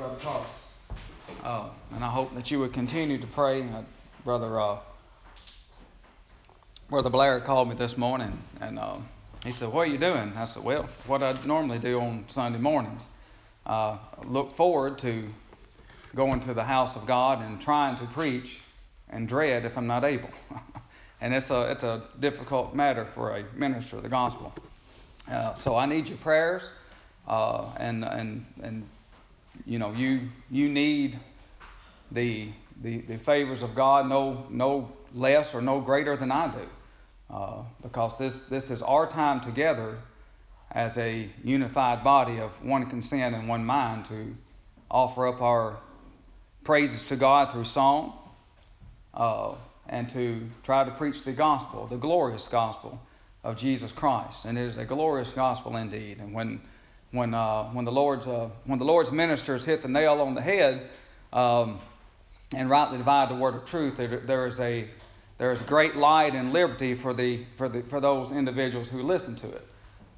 Brother Carlos. Uh, and I hope that you would continue to pray. Uh, Brother uh, Brother Blair called me this morning, and uh, he said, "What are you doing?" I said, "Well, what I normally do on Sunday mornings. Uh, look forward to going to the house of God and trying to preach, and dread if I'm not able. and it's a it's a difficult matter for a minister of the gospel. Uh, so I need your prayers, uh, and and and you know you you need the the, the favors of God no no less or no greater than I do, uh, because this this is our time together as a unified body of one consent and one mind to offer up our praises to God through song, uh, and to try to preach the gospel, the glorious gospel of Jesus Christ. And it is a glorious gospel indeed. And when when uh, when the Lord's uh, when the Lord's ministers hit the nail on the head um, and rightly divide the word of truth, there, there is a there is great light and liberty for the for the for those individuals who listen to it.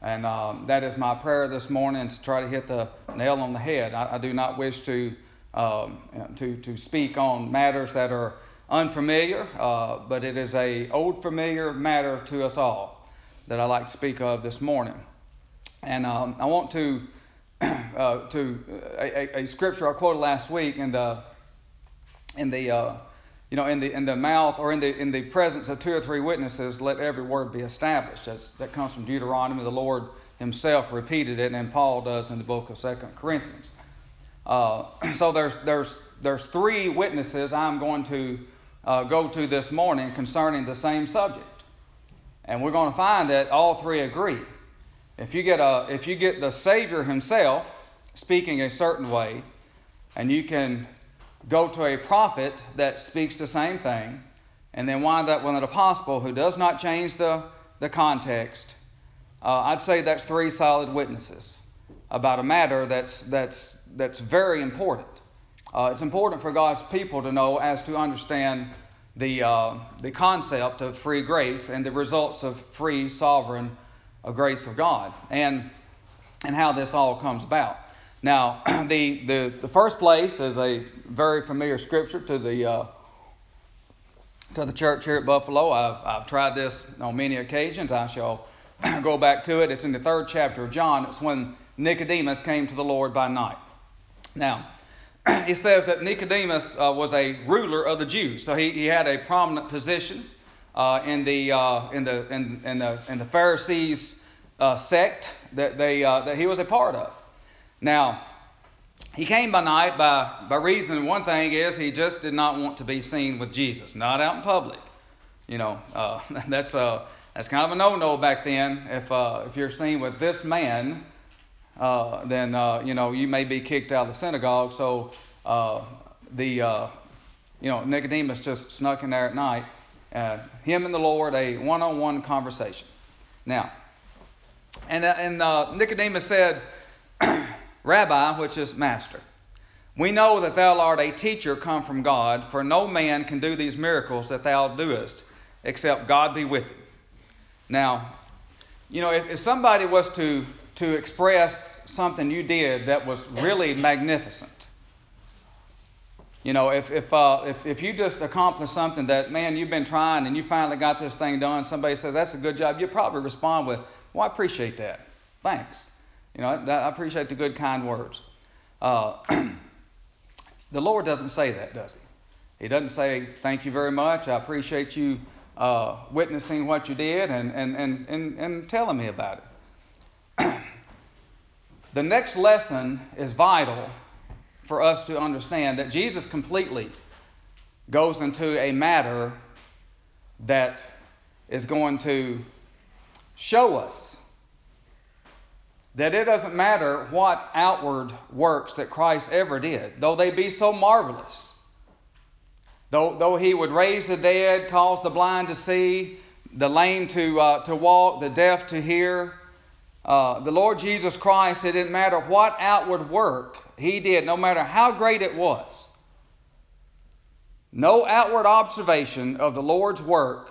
And um, that is my prayer this morning to try to hit the nail on the head. I, I do not wish to um, to to speak on matters that are unfamiliar, uh, but it is a old familiar matter to us all that I like to speak of this morning. And um, I want to uh, to a, a, scripture I quoted last week in the in the uh, you know in the in the mouth or in the in the presence of two or three witnesses, let every word be established. That's, that comes from Deuteronomy. The Lord Himself repeated it, and Paul does in the book of Second Corinthians. Uh, so there's there's there's three witnesses I'm going to uh, go to this morning concerning the same subject. And we're going to find that all three agree. If you get, a, if you get the Savior himself speaking a certain way, and you can go to a prophet that speaks the same thing, and then wind up with an apostle who does not change the, the context, uh, I'd say that's three solid witnesses about a matter that's, that's, that's very important. Uh, it's important for God's people to know as to understand the, uh, the concept of free grace and the results of free sovereign uh, grace of God and, and how this all comes about. Now, the, the, the first place is a very familiar scripture to the, uh, to the church here at Buffalo. I've, I've tried this on many occasions. I shall go back to it. It's in the third chapter of John. It's when Nicodemus came to the Lord by night. Now, he says that Nicodemus uh, was a ruler of the Jews, so he, he had a prominent position uh, in the uh, in the in, in, the in the Pharisees uh, sect that they uh, that he was a part of. Now, he came by night by by reason. One thing is he just did not want to be seen with Jesus, not out in public. You know, uh, that's a that's kind of a no-no back then. If if you're seen with this man uh, then uh, you know you may be kicked out of the synagogue. So uh, the uh, you know Nicodemus just snuck in there at night. Uh, him and the Lord a one-on-one conversation. Now, and and uh, Nicodemus said, Rabbi, which is master. We know that thou art a teacher come from God, for no man can do these miracles that thou doest, except God be with him. Now, you know, if, if somebody was to to express something you did that was really magnificent. You know, if if, uh, if if you just accomplished something that man you've been trying and you finally got this thing done, somebody says that's a good job, you probably respond with, "Well, I appreciate that. Thanks." You know, I appreciate the good, kind words. Uh, the Lord doesn't say that, does He? He doesn't say, "Thank you very much. I appreciate you uh, witnessing what you did and, and and and and telling me about it." The next lesson is vital for us to understand that Jesus completely goes into a matter that is going to show us that it doesn't matter what outward works that Christ ever did, though they be so marvelous. Though, though he would raise the dead, cause the blind to see, the lame to, uh, to walk, the deaf to hear, uh, the Lord Jesus Christ, it didn't matter what outward work he did, no matter how great it was. No outward observation of the Lord's work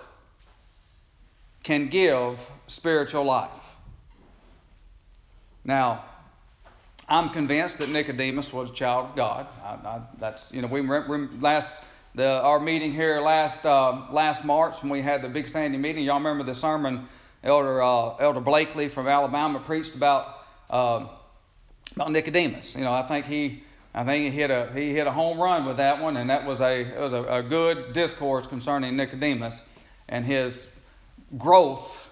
can give spiritual life. Now, I'm convinced that Nicodemus was a child of God. I, I, that's you know we remember last the our meeting here last uh, last March when we had the big standing meeting. Y'all remember the sermon Elder uh, Elder Blakely from Alabama preached about uh, about Nicodemus. You know I think he I think he hit a he hit a home run with that one, and that was a it was a, a good discourse concerning Nicodemus and his growth,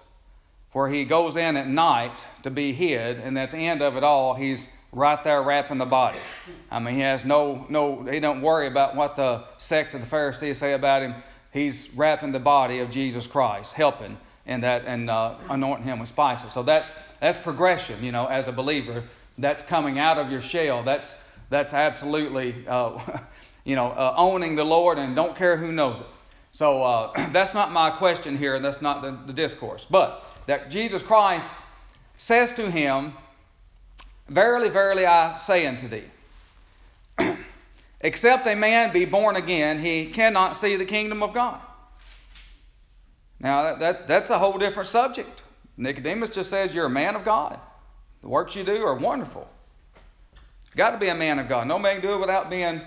where he goes in at night to be hid, and at the end of it all, he's right there wrapping the body. I mean, he has no no he don't worry about what the sect of the Pharisees say about him. He's wrapping the body of Jesus Christ, helping in that and uh, anointing him with spices. So that's that's progression, you know, as a believer. That's coming out of your shell. That's that's absolutely, uh, you know, uh, owning the Lord and don't care who knows it. So uh, that's not my question here, and that's not the, the discourse. But that Jesus Christ says to him, Verily, verily, I say unto thee, except a man be born again, he cannot see the kingdom of God. Now, that, that, that's a whole different subject. Nicodemus just says, You're a man of God. The works you do are wonderful. Got to be a man of God. No man can do it without being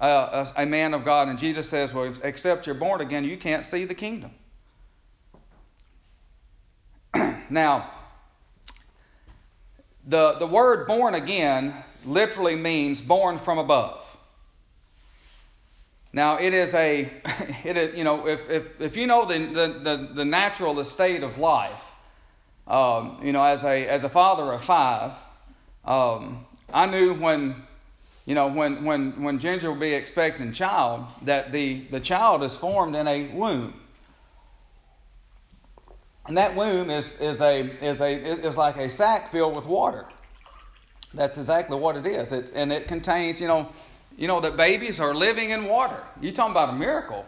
uh, a, a man of God. And Jesus says, well, except you're born again, you can't see the kingdom. now, the, the word born again literally means born from above. Now, it is a, it is, you know, if, if, if you know the, the, the, the natural of life, um, you know, as a, as a father of five, um, I knew when, you know, when, when, when Ginger will be expecting child, that the, the child is formed in a womb. And that womb is, is, a, is, a, is like a sack filled with water. That's exactly what it is. It, and it contains, you know, you know that babies are living in water. You talking about a miracle?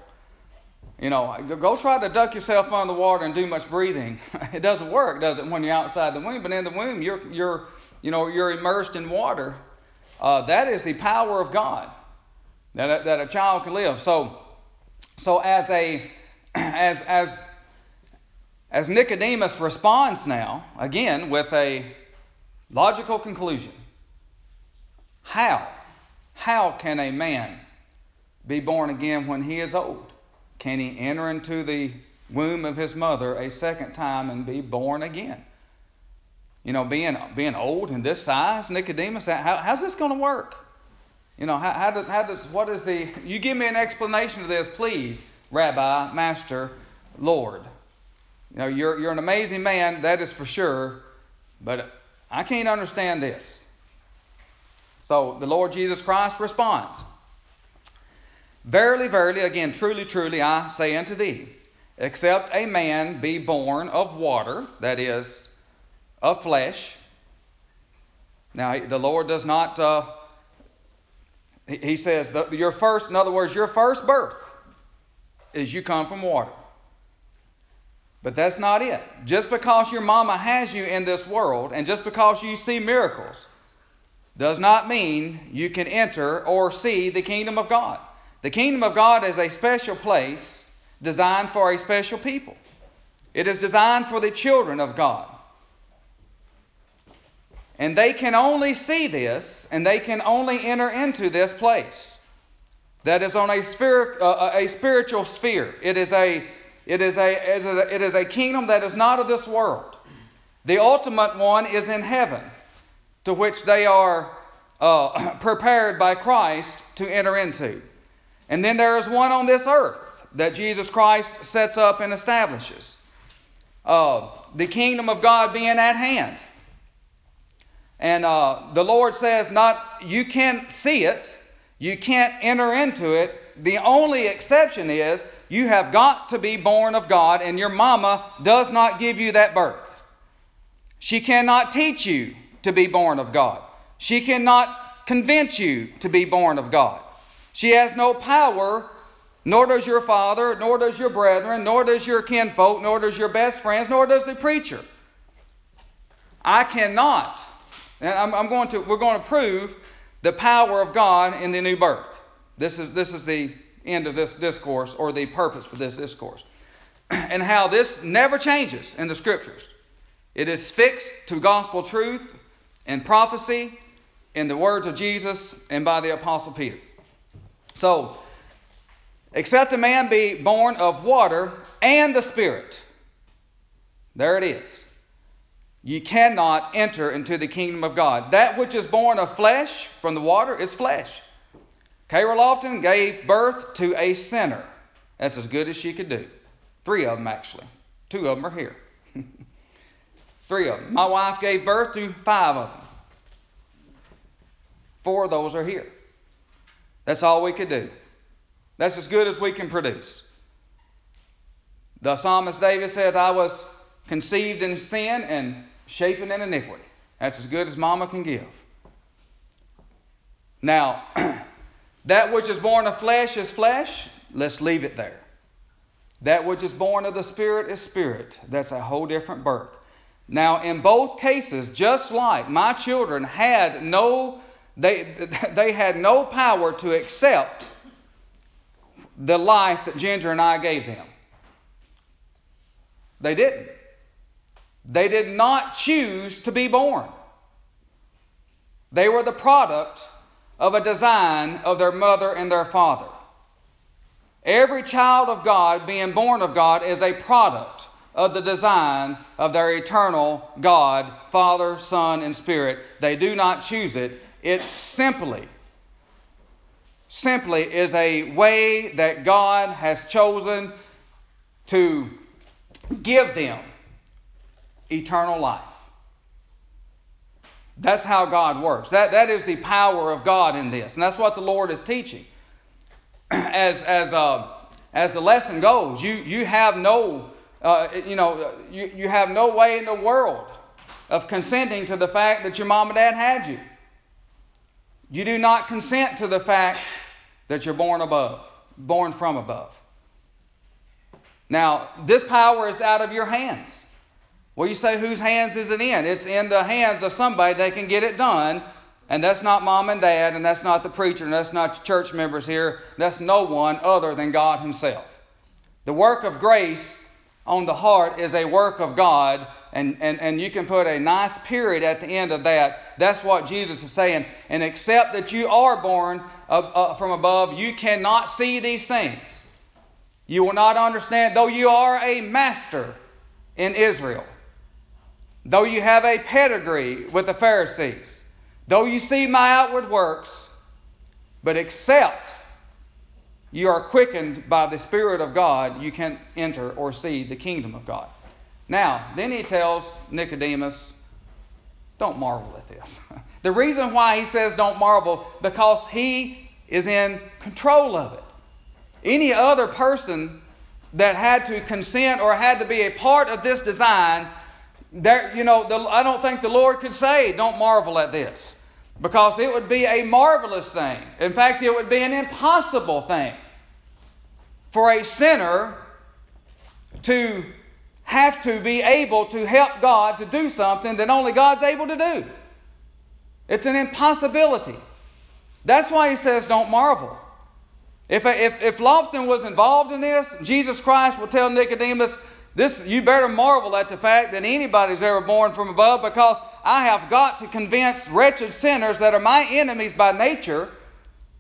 You know, go try to duck yourself under the water and do much breathing. It doesn't work, does it, when you're outside the womb? But in the womb, you're you're you know, you're immersed in water, uh, that is the power of God that a, that a child can live. So, so as a as as as Nicodemus responds now again with a logical conclusion, how how can a man be born again when he is old? Can he enter into the womb of his mother a second time and be born again? You know, being being old and this size, Nicodemus, how, how's this going to work? You know, how, how, does, how does what is the? You give me an explanation of this, please, Rabbi, Master, Lord. You know, you're you're an amazing man, that is for sure, but I can't understand this. So the Lord Jesus Christ responds, Verily, verily, again, truly, truly, I say unto thee, except a man be born of water, that is, of flesh. Now, the Lord does not, uh, he says, your first, in other words, your first birth is you come from water. But that's not it. Just because your mama has you in this world and just because you see miracles does not mean you can enter or see the kingdom of God. The kingdom of God is a special place designed for a special people. It is designed for the children of God. And they can only see this, and they can only enter into this place that is on a, spirit, uh, a spiritual sphere. It is a, it, is a, it is a kingdom that is not of this world. The ultimate one is in heaven, to which they are uh, prepared by Christ to enter into. And then there is one on this earth that Jesus Christ sets up and establishes. Uh, the kingdom of God being at hand. And uh, the Lord says, not you can't see it, you can't enter into it. The only exception is you have got to be born of God, and your mama does not give you that birth. She cannot teach you to be born of God. She cannot convince you to be born of God. She has no power, nor does your father, nor does your brethren, nor does your kinfolk, nor does your best friends, nor does the preacher. I cannot and I'm, I'm going to, we're going to prove the power of God in the new birth. This is, this is the end of this discourse, or the purpose for this discourse. And how this never changes in the scriptures. It is fixed to gospel truth and prophecy in the words of Jesus and by the Apostle Peter. So, except a man be born of water and the Spirit, there it is. You cannot enter into the kingdom of God. That which is born of flesh from the water is flesh. Kara Lofton gave birth to a sinner. That's as good as she could do. Three of them, actually. Two of them are here. Three of them. My wife gave birth to five of them. Four of those are here. That's all we could do. That's as good as we can produce. The psalmist David said, I was conceived in sin and shapen in iniquity. That's as good as mama can give. Now, that which is born of flesh is flesh. Let's leave it there. That which is born of the Spirit is spirit. That's a whole different birth. Now, in both cases, just like my children had no, they, they had no power to accept the life that Ginger and I gave them. They didn't. They did not choose to be born. They were the product of a design of their mother and their father. Every child of God being born of God is a product of the design of their eternal God, Father, Son, and Spirit. They do not choose it. It simply, simply is a way that God has chosen to give them eternal life. That's how God works. That, that is the power of God in this. And that's what the Lord is teaching. As, as, uh, as the lesson goes, you, you have no, uh, you know, you, you have no way in the world of consenting to the fact that your mom and dad had you. You do not consent to the fact that you're born above, born from above. Now, this power is out of your hands. Well, you say, whose hands is it in? It's in the hands of somebody that can get it done. And that's not mom and dad, and that's not the preacher, and that's not church members here. That's no one other than God Himself. The work of grace on the heart is a work of God, and, and, and you can put a nice period at the end of that. That's what Jesus is saying. And except that you are born of, uh, from above, you cannot see these things. You will not understand, though you are a master in Israel. Though you have a pedigree with the Pharisees, though you see my outward works, but except you are quickened by the Spirit of God, you can enter or see the kingdom of God. Now, then he tells Nicodemus, don't marvel at this. the reason why he says don't marvel, because he is in control of it. Any other person that had to consent or had to be a part of this design there, you know, the, I don't think the Lord could say, don't marvel at this. Because it would be a marvelous thing. In fact, it would be an impossible thing for a sinner to have to be able to help God to do something that only God's able to do. It's an impossibility. That's why he says, don't marvel. If, if, if Lofton was involved in this, Jesus Christ will tell Nicodemus, this, you better marvel at the fact that anybody's ever born from above because I have got to convince wretched sinners that are my enemies by nature,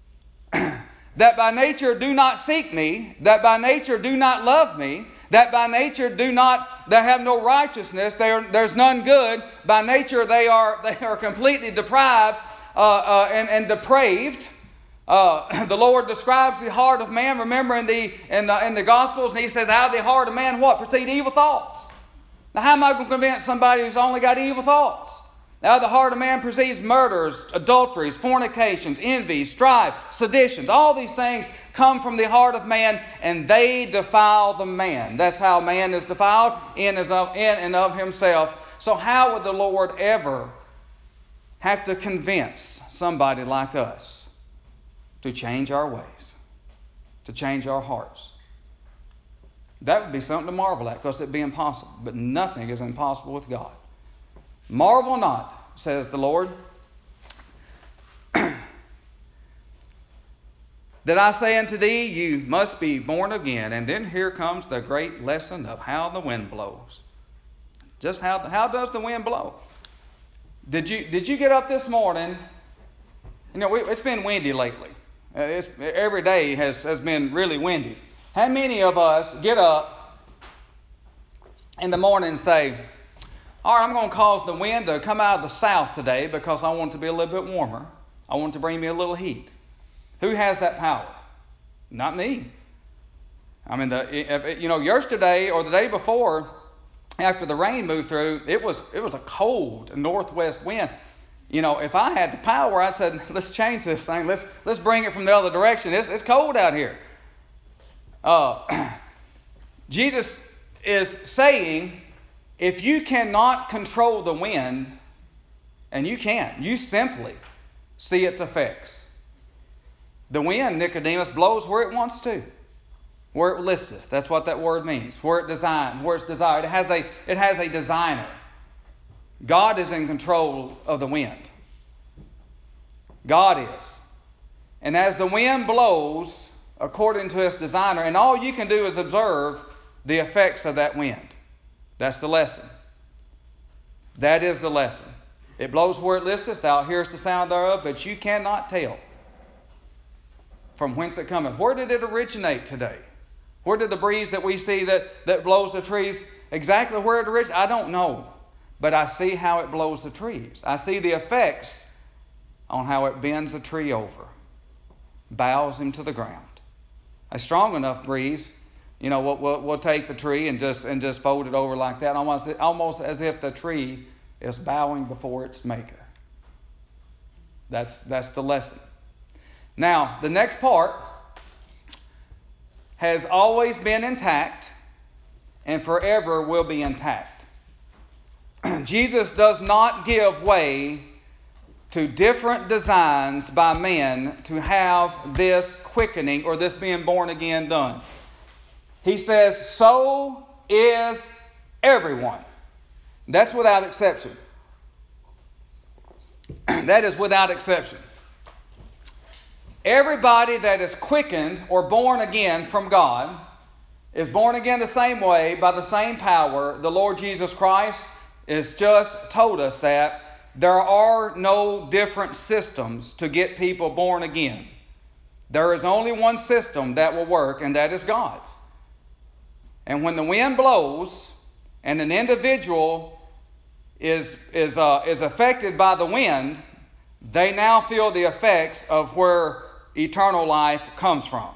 that by nature do not seek me, that by nature do not love me, that by nature do not, they have no righteousness, are, there's none good. By nature they are, they are completely deprived uh, uh, and, and depraved. Uh, the Lord describes the heart of man. Remember in the in, in the Gospels, and He says, "Out of the heart of man, what proceed evil thoughts." Now, how am I going to convince somebody who's only got evil thoughts? Of the heart of man proceeds murders, adulteries, fornications, envies, strife, seditions. All these things come from the heart of man, and they defile the man. That's how man is defiled in, in and of himself. So, how would the Lord ever have to convince somebody like us? to change our ways, to change our hearts. That would be something to marvel at because it'd be impossible. But nothing is impossible with God. Marvel not, says the Lord, that I say unto thee, you must be born again. And then here comes the great lesson of how the wind blows. Just how, how does the wind blow? Did you, did you get up this morning You know, it's been windy lately. Uh, every day has, has been really windy. How many of us get up in the morning and say, All right, I'm going to cause the wind to come out of the south today because I want it to be a little bit warmer. I want to bring me a little heat. Who has that power? Not me. I mean, the, you know, yesterday or the day before, after the rain moved through, it was it was a cold northwest wind. You know, if I had the power, I said, let's change this thing. Let's let's bring it from the other direction. It's it's cold out here. Uh, Jesus is saying, if you cannot control the wind, and you can't, you simply see its effects. The wind, Nicodemus, blows where it wants to where it listeth. That's what that word means. Where it designed, where it's desired. It has a it has a designer. God is in control of the wind. God is. And as the wind blows according to its designer, and all you can do is observe the effects of that wind. That's the lesson. That is the lesson. It blows where it listeth, thou hearest the sound thereof, but you cannot tell from whence it cometh. Where did it originate today? Where did the breeze that we see that, that blows the trees, exactly where it originates? I don't know. But I see how it blows the trees. I see the effects on how it bends a tree over, bows him to the ground. A strong enough breeze, you know, we'll, we'll, we'll take the tree and just and just fold it over like that, almost almost as if the tree is bowing before its maker. That's that's the lesson. Now, the next part has always been intact and forever will be intact. Jesus does not give way to different designs by men to have this quickening or this being born again done. He says, So is everyone. That's without exception. that is without exception. Everybody that is quickened or born again from God is born again the same way by the same power. The Lord Jesus Christ has just told us that there are no different systems to get people born again. There is only one system that will work, and that is God's. And when the wind blows and an individual is, is, uh, is affected by the wind, they now feel the effects of where eternal life comes from.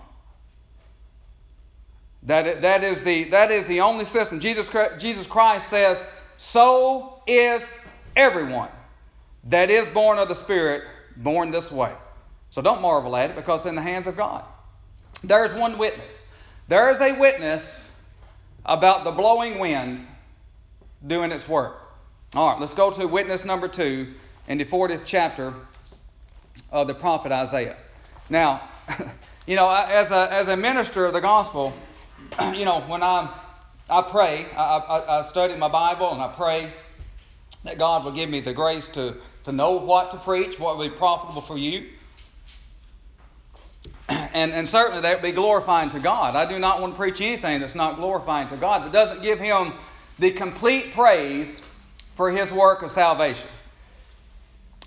That, that, is the, that is the only system. Jesus, Jesus Christ says, So is everyone that is born of the Spirit, born this way. So don't marvel at it because it's in the hands of God. There is one witness. There is a witness about the blowing wind doing its work. All right, let's go to witness number two in the 40th chapter of the prophet Isaiah. Now, you know, as a, as a minister of the gospel, you know, when I, I pray, I, I, I study my Bible and I pray that God will give me the grace to, to know what to preach, what will be profitable for you. And, and certainly that would be glorifying to God. I do not want to preach anything that's not glorifying to God, that doesn't give Him the complete praise for His work of salvation.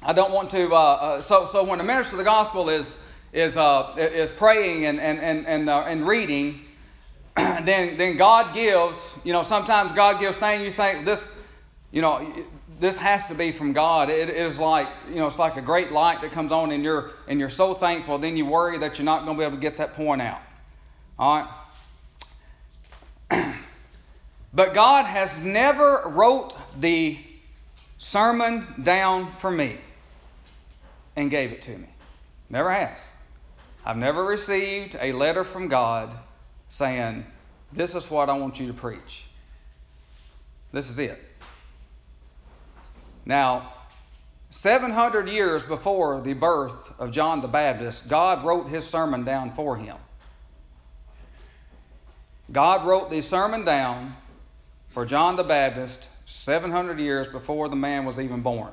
I don't want to. Uh, uh, so, so when a minister of the gospel is is, uh, is praying and, and, and, and, uh, and reading, then, then God gives, you know, sometimes God gives things you think this, you know, this has to be from God. It is like, you know, it's like a great light that comes on and you're, and you're so thankful, then you worry that you're not going to be able to get that point out. All right? but God has never wrote the sermon down for me and gave it to me. Never has. I've never received a letter from God saying, This is what I want you to preach. This is it. Now, 700 years before the birth of John the Baptist, God wrote his sermon down for him. God wrote the sermon down for John the Baptist 700 years before the man was even born.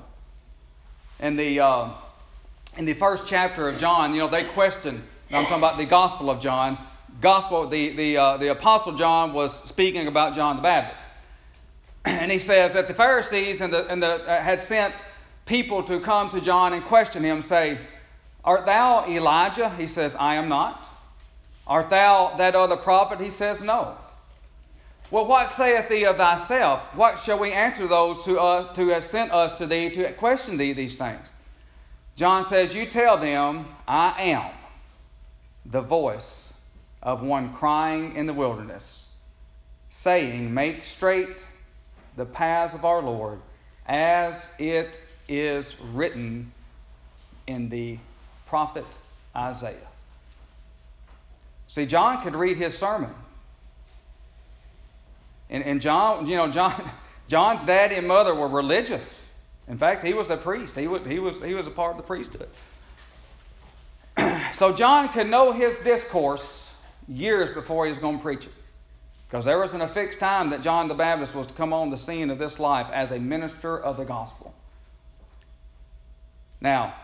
And the. Uh, in the first chapter of John, you know, they question. I'm talking about the Gospel of John. Gospel, the the uh, the Apostle John was speaking about John the Baptist, and he says that the Pharisees and the and the uh, had sent people to come to John and question him, say, Art thou Elijah? He says, I am not. Art thou that other prophet? He says, No. Well, what saith thee of thyself? What shall we answer those who, uh, who have sent us to thee to question thee these things? John says, You tell them, I am the voice of one crying in the wilderness, saying, Make straight the paths of our Lord, as it is written in the prophet Isaiah. See, John could read his sermon. And, and John, you know, John, John's daddy and mother were religious. In fact, he was a priest. He, would, he, was, he was a part of the priesthood. so John could know his discourse years before he was going to preach it. Because there wasn't a fixed time that John the Baptist was to come on the scene of this life as a minister of the gospel. Now,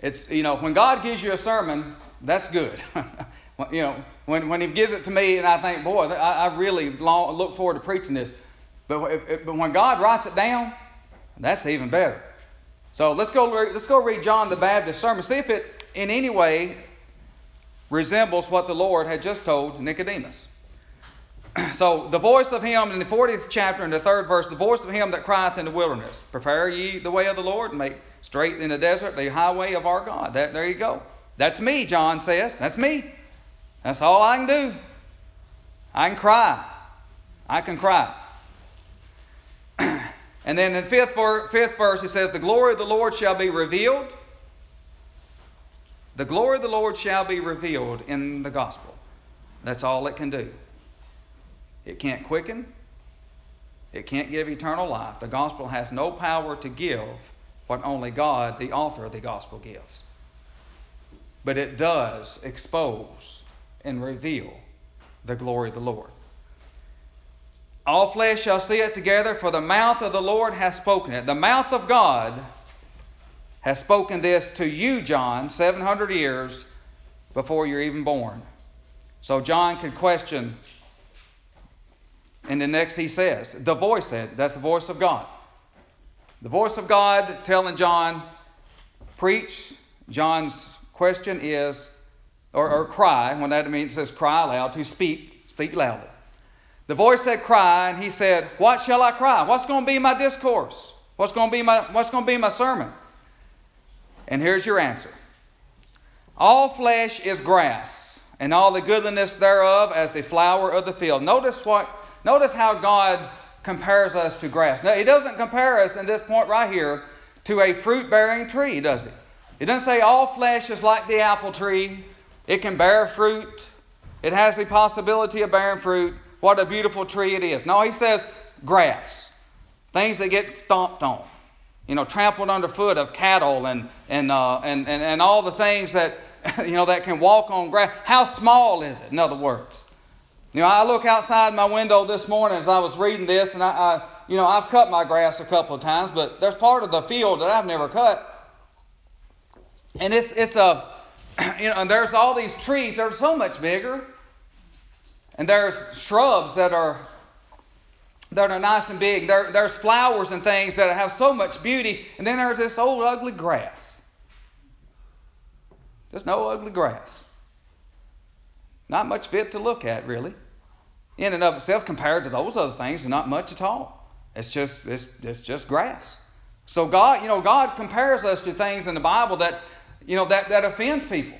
it's, you know, when God gives you a sermon, that's good. you know, when, when He gives it to me and I think, boy, I, I really long, look forward to preaching this. But, if, but when God writes it down, that's even better. So let's go, let's go read John the Baptist sermon. See if it in any way resembles what the Lord had just told Nicodemus. So the voice of him in the 40th chapter in the third verse, the voice of him that crieth in the wilderness, prepare ye the way of the Lord, and make straight in the desert the highway of our God. That, there you go. That's me, John says. That's me. That's all I can do. I can cry. I can cry. and then in fifth, fifth verse, he says, The glory of the Lord shall be revealed. The glory of the Lord shall be revealed in the gospel. That's all it can do. It can't quicken. It can't give eternal life. The gospel has no power to give what only God, the author of the gospel, gives. But it does expose and reveal the glory of the Lord. All flesh shall see it together, for the mouth of the Lord has spoken it. The mouth of God has spoken this to you, John, 700 years before you're even born. So John can question, and the next he says, the voice said, that's the voice of God. The voice of God telling John, preach. John's question is, or, or cry, when that means it says cry aloud, to speak, speak loudly. The voice said cry, and he said, What shall I cry? What's going to be my discourse? What's going to be my, what's going to be my sermon? And here's your answer. All flesh is grass, and all the goodliness thereof as the flower of the field. Notice what notice how God compares us to grass. Now, he doesn't compare us in this point right here to a fruit bearing tree, does he? He doesn't say all flesh is like the apple tree, it can bear fruit, it has the possibility of bearing fruit. What a beautiful tree it is. No, he says grass, things that get stomped on, you know, trampled underfoot of cattle and, and, uh, and, and, and all the things that, you know, that can walk on grass. How small is it, in other words? You know, I look outside my window this morning as I was reading this, and I, I, you know, I've cut my grass a couple of times, but there's part of the field that I've never cut, and it's it's a, you know, and there's all these trees that are so much bigger, and there's shrubs that are that are nice and big. There, there's flowers and things that have so much beauty, and then there's this old ugly grass. There's no ugly grass. Not much fit to look at, really in and of itself compared to those other things not much at all. It's just it's, it's just grass. So God, you know, God compares us to things in the Bible that you know that, that offends people.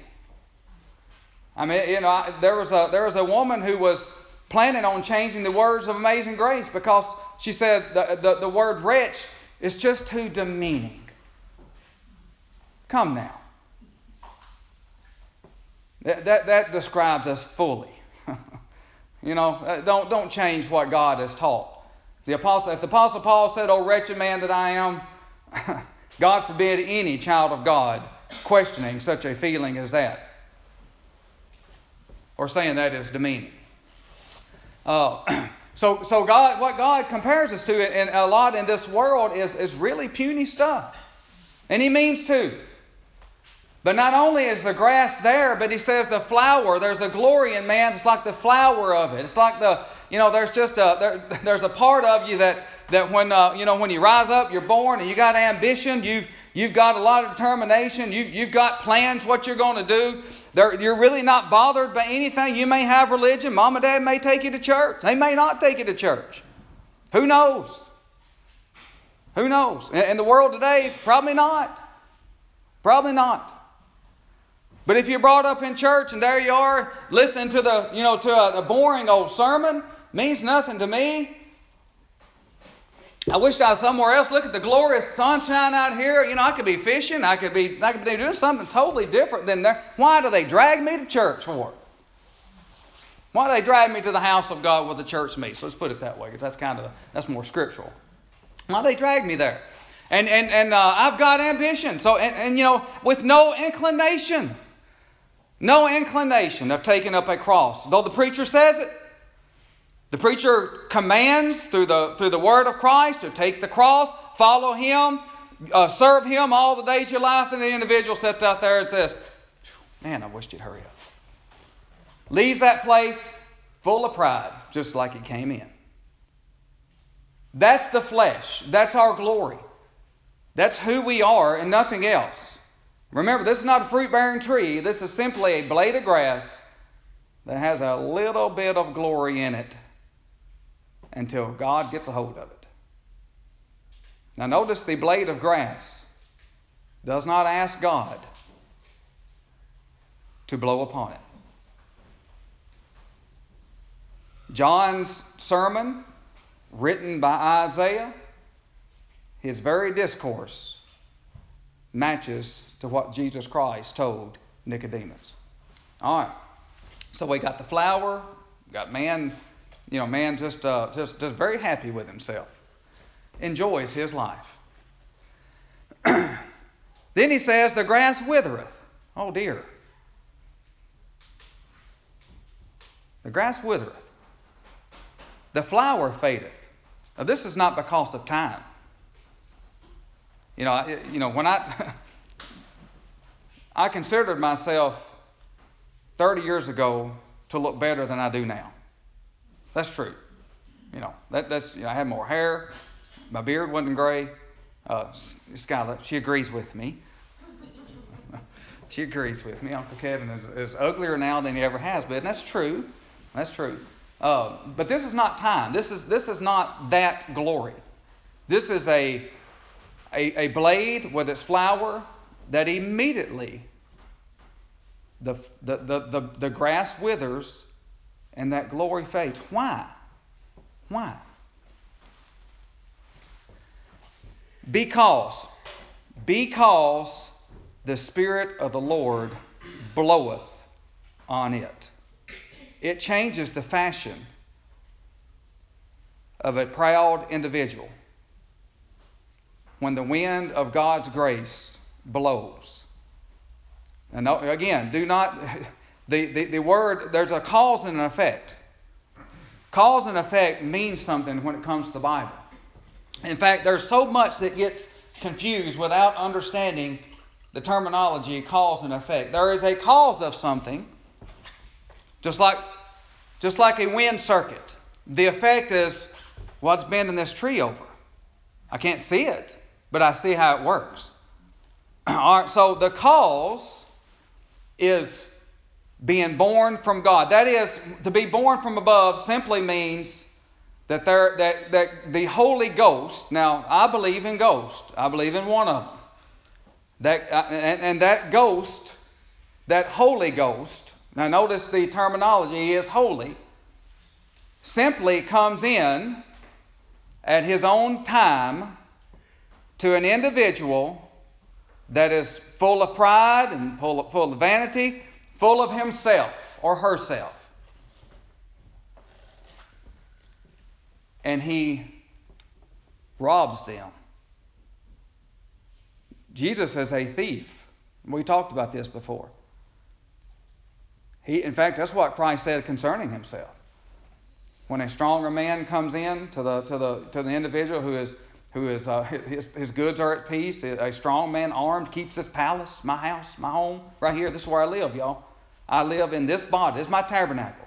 I mean, you know, I, there was a there was a woman who was planning on changing the words of Amazing Grace because she said the, the, the word wretch is just too demeaning. Come now. That, that, that describes us fully. You know, uh, don't, don't change what God has taught. The apostle, if the apostle Paul said, "Oh wretched man that I am," God forbid any child of God questioning such a feeling as that, or saying that is demeaning. Uh, so, so God, what God compares us to, and a lot in this world, is is really puny stuff, and He means to. But not only is the grass there, but he says the flower, there's a glory in man. It's like the flower of it. It's like the, you know, there's just a, there, there's a part of you that, that when, uh, you know, when you rise up, you're born and you got ambition, you've, you've got a lot of determination. you've, you've got plans what you're going to do. They're, you're really not bothered by anything. You may have religion. Mom and dad may take you to church. They may not take you to church. Who knows? Who knows? In the world today, probably not. Probably not. But if you're brought up in church and there you are listening to the, you know, to a, a boring old sermon, means nothing to me. I wish I was somewhere else. Look at the glorious sunshine out here. You know, I could be fishing. I could be, I could be doing something totally different than there. Why do they drag me to church for? Why do they drag me to the house of God where the church meets? Let's put it that way, because that's kind of that's more scriptural. Why do they drag me there? And and and uh, I've got ambition. So and, and you know, with no inclination, no inclination of taking up a cross. Though the preacher says it, the preacher commands through the, through the word of Christ to take the cross, follow him, uh, serve him all the days of your life, and the individual sits out there and says, Man, I wish you'd hurry up. Leaves that place full of pride, just like it came in. That's the flesh. That's our glory. That's who we are and nothing else. Remember, this is not a fruit bearing tree. This is simply a blade of grass that has a little bit of glory in it until God gets a hold of it. Now, notice the blade of grass does not ask God to blow upon it. John's sermon, written by Isaiah, his very discourse matches to what Jesus Christ told Nicodemus. All right. So we got the flower, got man, you know, man just, uh, just, just very happy with himself, enjoys his life. then he says, The grass withereth. Oh dear. The grass withereth. The flower fadeth. Now, this is not because of time. You know, you know when I I considered myself 30 years ago to look better than I do now. That's true. You know, that, that's you know, I had more hair, my beard wasn't gray. Uh, Skylar, she agrees with me. she agrees with me. Uncle Kevin is, is uglier now than he ever has been. That's true. That's true. Uh, but this is not time. This is this is not that glory. This is a a, a blade with its flower that immediately the, the, the, the, the grass withers and that glory fades. Why? Why? Because, because the Spirit of the Lord bloweth on it. It changes the fashion of a proud individual when the wind of God's grace blows. And uh, again, do not, the, the, the word, there's a cause and an effect. Cause and effect means something when it comes to the Bible. In fact, there's so much that gets confused without understanding the terminology cause and effect. There is a cause of something, just like, just like a wind circuit. The effect is what's bending this tree over. I can't see it, but I see how it works. All right, so the cause is being born from God. That is, to be born from above simply means that, there, that, that the Holy Ghost, now I believe in ghosts, I believe in one of them. That, uh, and, and that ghost, that Holy Ghost, now notice the terminology is holy, simply comes in at his own time to an individual that is full of pride and full of, full of vanity, full of himself or herself. And he robs them. Jesus is a thief. We talked about this before. He, in fact, that's what Christ said concerning himself. When a stronger man comes in to the, to the, to the individual who is who is uh, his, his goods are at peace. A strong man armed keeps his palace, my house, my home, right here. This is where I live, y'all. I live in this body. This is my tabernacle.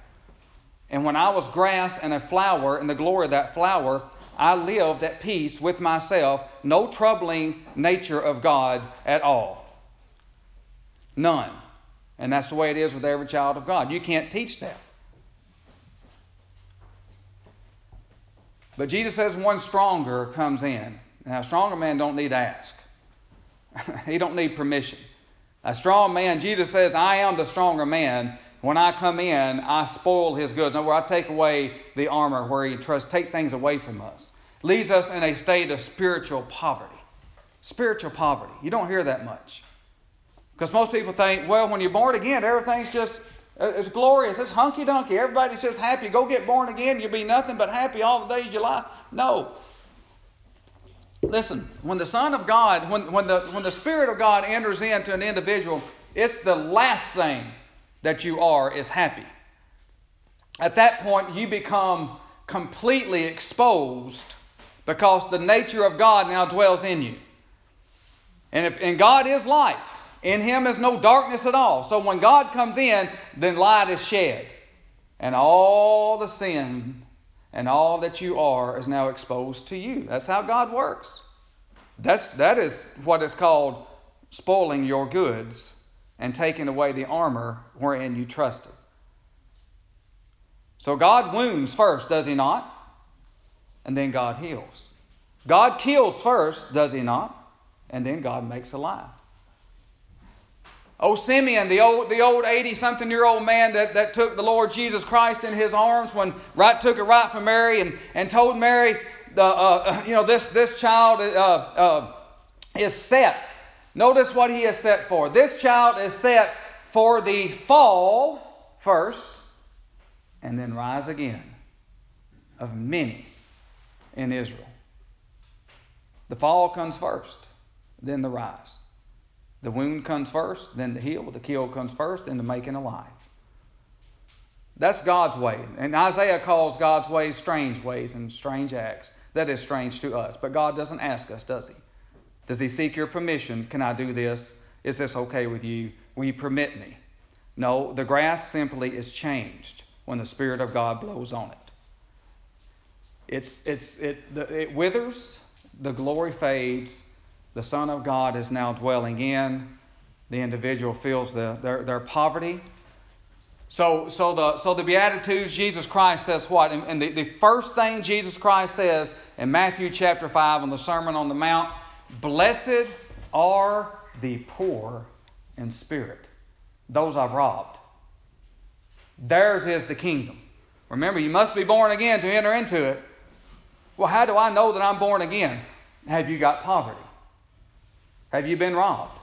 And when I was grass and a flower, and the glory of that flower, I lived at peace with myself, no troubling nature of God at all. None. And that's the way it is with every child of God. You can't teach that. But Jesus says one stronger comes in. Now, a stronger man don't need to ask. he don't need permission. A strong man, Jesus says, I am the stronger man. When I come in, I spoil his goods. Now, where I take away the armor, where he trusts, take things away from us. Leaves us in a state of spiritual poverty. Spiritual poverty. You don't hear that much. Because most people think, well, when you're born again, everything's just it's glorious. It's hunky dunky. Everybody's just happy. Go get born again. You'll be nothing but happy all the days of your life. No. Listen, when the Son of God, when, when, the, when the Spirit of God enters into an individual, it's the last thing that you are is happy. At that point, you become completely exposed because the nature of God now dwells in you. And, if, and God is light. In him is no darkness at all. So when God comes in, then light is shed. And all the sin and all that you are is now exposed to you. That's how God works. That's, that is what is called spoiling your goods and taking away the armor wherein you trusted. So God wounds first, does he not? And then God heals. God kills first, does he not? And then God makes alive. Oh, Simeon, the old, the old 80 something year old man that, that took the Lord Jesus Christ in his arms when right took it right from Mary and, and told Mary, uh, uh, you know, this, this child uh, uh, is set. Notice what he is set for. This child is set for the fall first and then rise again of many in Israel. The fall comes first, then the rise. The wound comes first, then the heal. The kill comes first, then the making alive. That's God's way. And Isaiah calls God's ways strange ways and strange acts. That is strange to us. But God doesn't ask us, does He? Does He seek your permission? Can I do this? Is this okay with you? Will you permit me? No, the grass simply is changed when the Spirit of God blows on it. It's, it's, it, it withers, the glory fades, the Son of God is now dwelling in. The individual feels the, their, their poverty. So, so, the, so the Beatitudes, Jesus Christ says what? And, and the, the first thing Jesus Christ says in Matthew chapter 5 on the Sermon on the Mount Blessed are the poor in spirit, those I've robbed. Theirs is the kingdom. Remember, you must be born again to enter into it. Well, how do I know that I'm born again? Have you got poverty? Have you been robbed?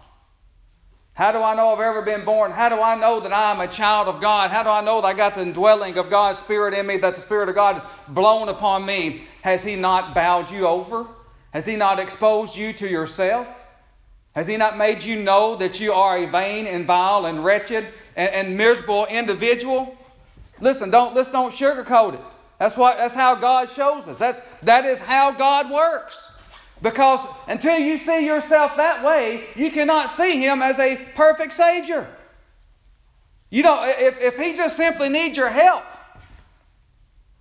How do I know I've ever been born? How do I know that I'm a child of God? How do I know that I got the indwelling of God's Spirit in me, that the Spirit of God is blown upon me? Has He not bowed you over? Has He not exposed you to yourself? Has He not made you know that you are a vain and vile and wretched and, and miserable individual? Listen, don't let's don't sugarcoat it. That's what that's how God shows us. That's that is how God works. Because until you see yourself that way, you cannot see Him as a perfect Savior. You don't, if, if He just simply needs your help,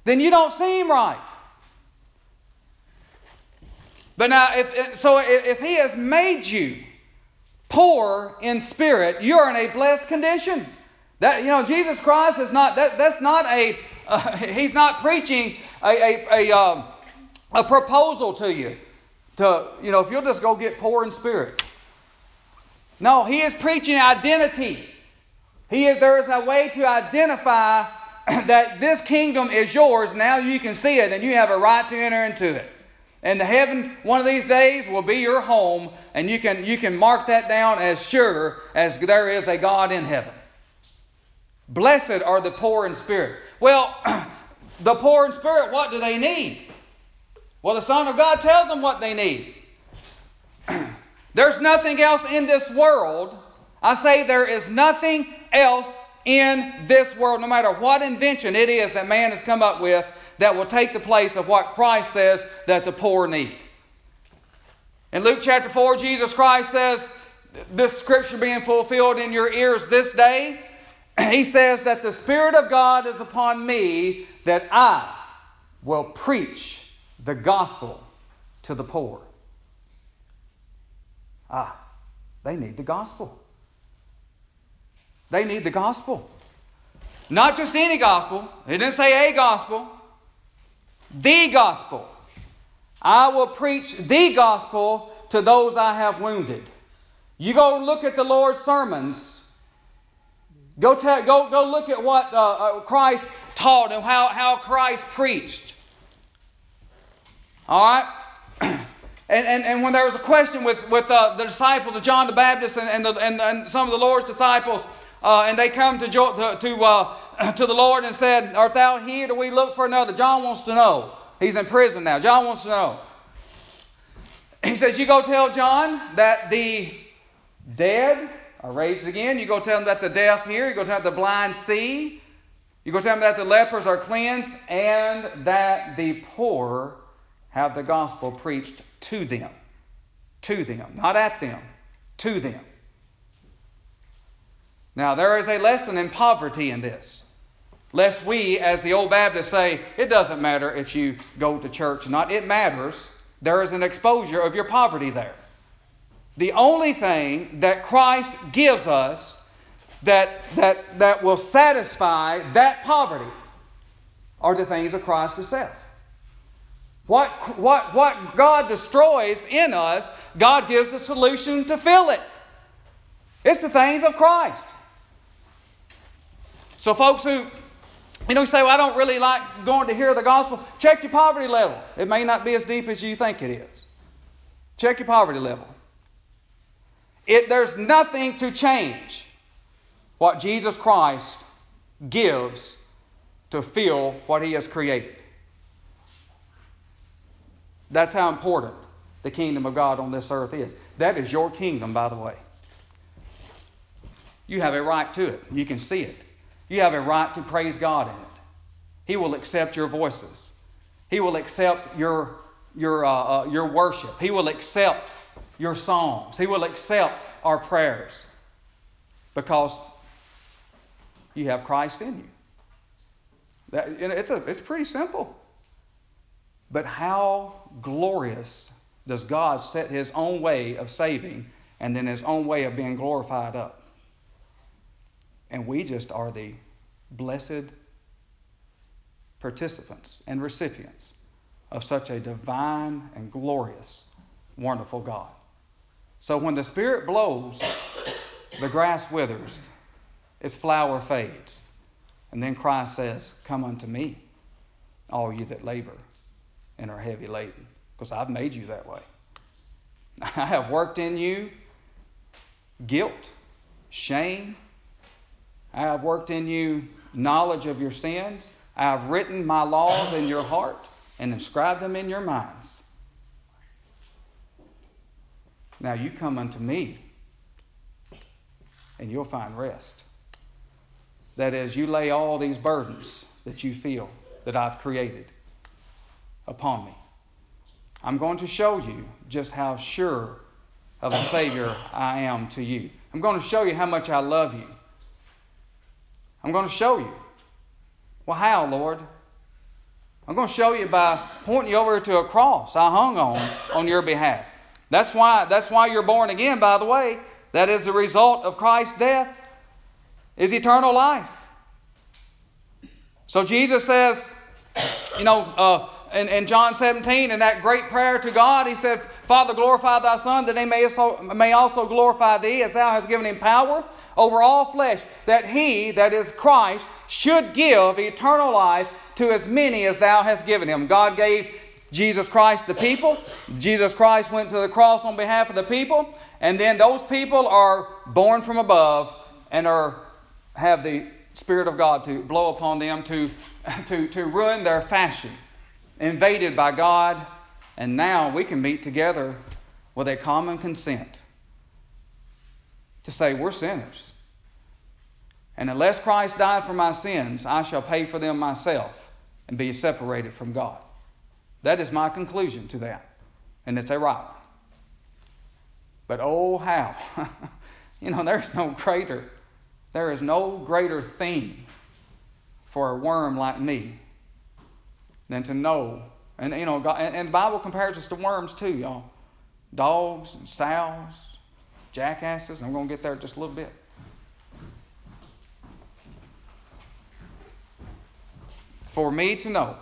then you don't see Him right. But now, if, so if He has made you poor in spirit, you're in a blessed condition. That you know, Jesus Christ is not that. That's not a. Uh, he's not preaching a a, a, um, a proposal to you to, you know, if you'll just go get poor in spirit. No, he is preaching identity. He is, there is a way to identify that this kingdom is yours. Now you can see it and you have a right to enter into it. And heaven, one of these days, will be your home, and you can, you can mark that down as sure as there is a God in heaven. Blessed are the poor in spirit. Well, the poor in spirit, what do they need? Well, the Son of God tells them what they need. There's nothing else in this world. I say there is nothing else in this world, no matter what invention it is that man has come up with, that will take the place of what Christ says that the poor need. In Luke chapter 4, Jesus Christ says, this scripture being fulfilled in your ears this day, he says that the Spirit of God is upon me that I will preach the gospel to the poor. Ah, they need the gospel. They need the gospel. Not just any gospel. He didn't say a gospel. The gospel. I will preach the gospel to those I have wounded. You go look at the Lord's sermons. Go, te- go, go look at what uh, uh, Christ taught and how, how Christ preached. All right? And, and, and when there was a question with, with uh, the disciples John the Baptist and, and, the, and, and some of the Lord's disciples, uh, and they come to, to, to, uh, to the Lord and said, Art thou here? Do we look for another? John wants to know. He's in prison now. John wants to know. He says, You go tell John that the dead are raised again. You go tell him that the deaf hear. You go tell him that the blind see. You go tell him that the lepers are cleansed and that the poor have the gospel preached to them. To them. Not at them. To them. Now, there is a lesson in poverty in this. Lest we, as the old Baptists say, it doesn't matter if you go to church or not. It matters. There is an exposure of your poverty there. The only thing that Christ gives us that, that, that will satisfy that poverty are the things of Christ Himself. What, what, what God destroys in us, God gives a solution to fill it. It's the things of Christ. So, folks who, you know, say, well, I don't really like going to hear the gospel, check your poverty level. It may not be as deep as you think it is. Check your poverty level. It, there's nothing to change what Jesus Christ gives to fill what he has created. That's how important the kingdom of God on this earth is. That is your kingdom, by the way. You have a right to it. You can see it. You have a right to praise God in it. He will accept your voices. He will accept your, your, uh, uh, your worship. He will accept your songs. He will accept our prayers because you have Christ in you. That, it's, a, it's pretty simple. But how glorious does God set his own way of saving and then his own way of being glorified up? And we just are the blessed participants and recipients of such a divine and glorious, wonderful God. So when the Spirit blows, the grass withers, its flower fades. And then Christ says, Come unto me, all you that labor and are heavy laden, because I've made you that way. I have worked in you guilt, shame, I have worked in you knowledge of your sins. I have written my laws in your heart and inscribed them in your minds. Now you come unto me and you'll find rest. That is, you lay all these burdens that you feel that I've created upon me. I'm going to show you just how sure of a Savior I am to you. I'm going to show you how much I love you. I'm going to show you. Well, how, Lord? I'm going to show you by pointing you over to a cross I hung on on your behalf. That's why, that's why you're born again, by the way. That is the result of Christ's death, is eternal life. So Jesus says, you know, uh, in, in John 17, in that great prayer to God, he said, Father, glorify thy Son, that he may also, may also glorify thee, as thou hast given him power over all flesh, that he, that is Christ, should give eternal life to as many as thou hast given him. God gave Jesus Christ the people. Jesus Christ went to the cross on behalf of the people, and then those people are born from above and are have the Spirit of God to blow upon them to, to, to ruin their fashion, invaded by God, and now we can meet together with a common consent to say we're sinners. And unless Christ died for my sins, I shall pay for them myself and be separated from God. That is my conclusion to that. And it's a right one. But oh, how. you know, there's no greater, there is no greater thing for a worm like me than to know And you know, God, and, and the Bible compares us to worms too, y'all. Dogs and sows, jackasses. I'm going to get there just a little bit. For me to know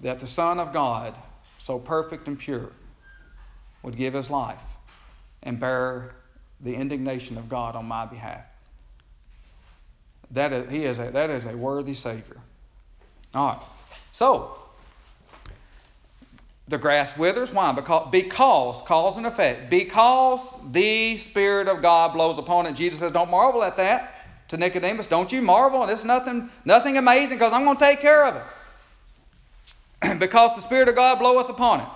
that the Son of God, so perfect and pure, would give his life and bear the indignation of God on my behalf. That is, he is a, that is a worthy Savior. All right. So, the grass withers. Why? Because, because, cause and effect. Because the Spirit of God blows upon it. Jesus says, Don't marvel at that. To Nicodemus, don't you marvel? It's nothing, nothing amazing because I'm going to take care of it. because the Spirit of God bloweth upon it.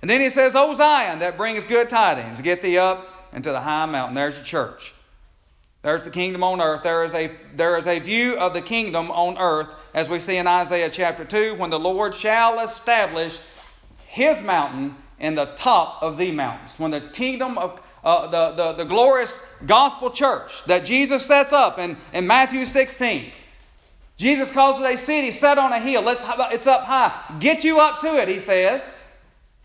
And then he says, O Zion, that brings good tidings, get thee up into the high mountain. There's the church. There's the kingdom on earth. There is a there is a view of the kingdom on earth, as we see in Isaiah chapter 2, when the Lord shall establish his mountain in the top of the mountains. When the kingdom of uh, the, the, the glorious gospel church that Jesus sets up in, in Matthew 16. Jesus calls it a city set on a hill. It's, it's up high. Get you up to it, he says.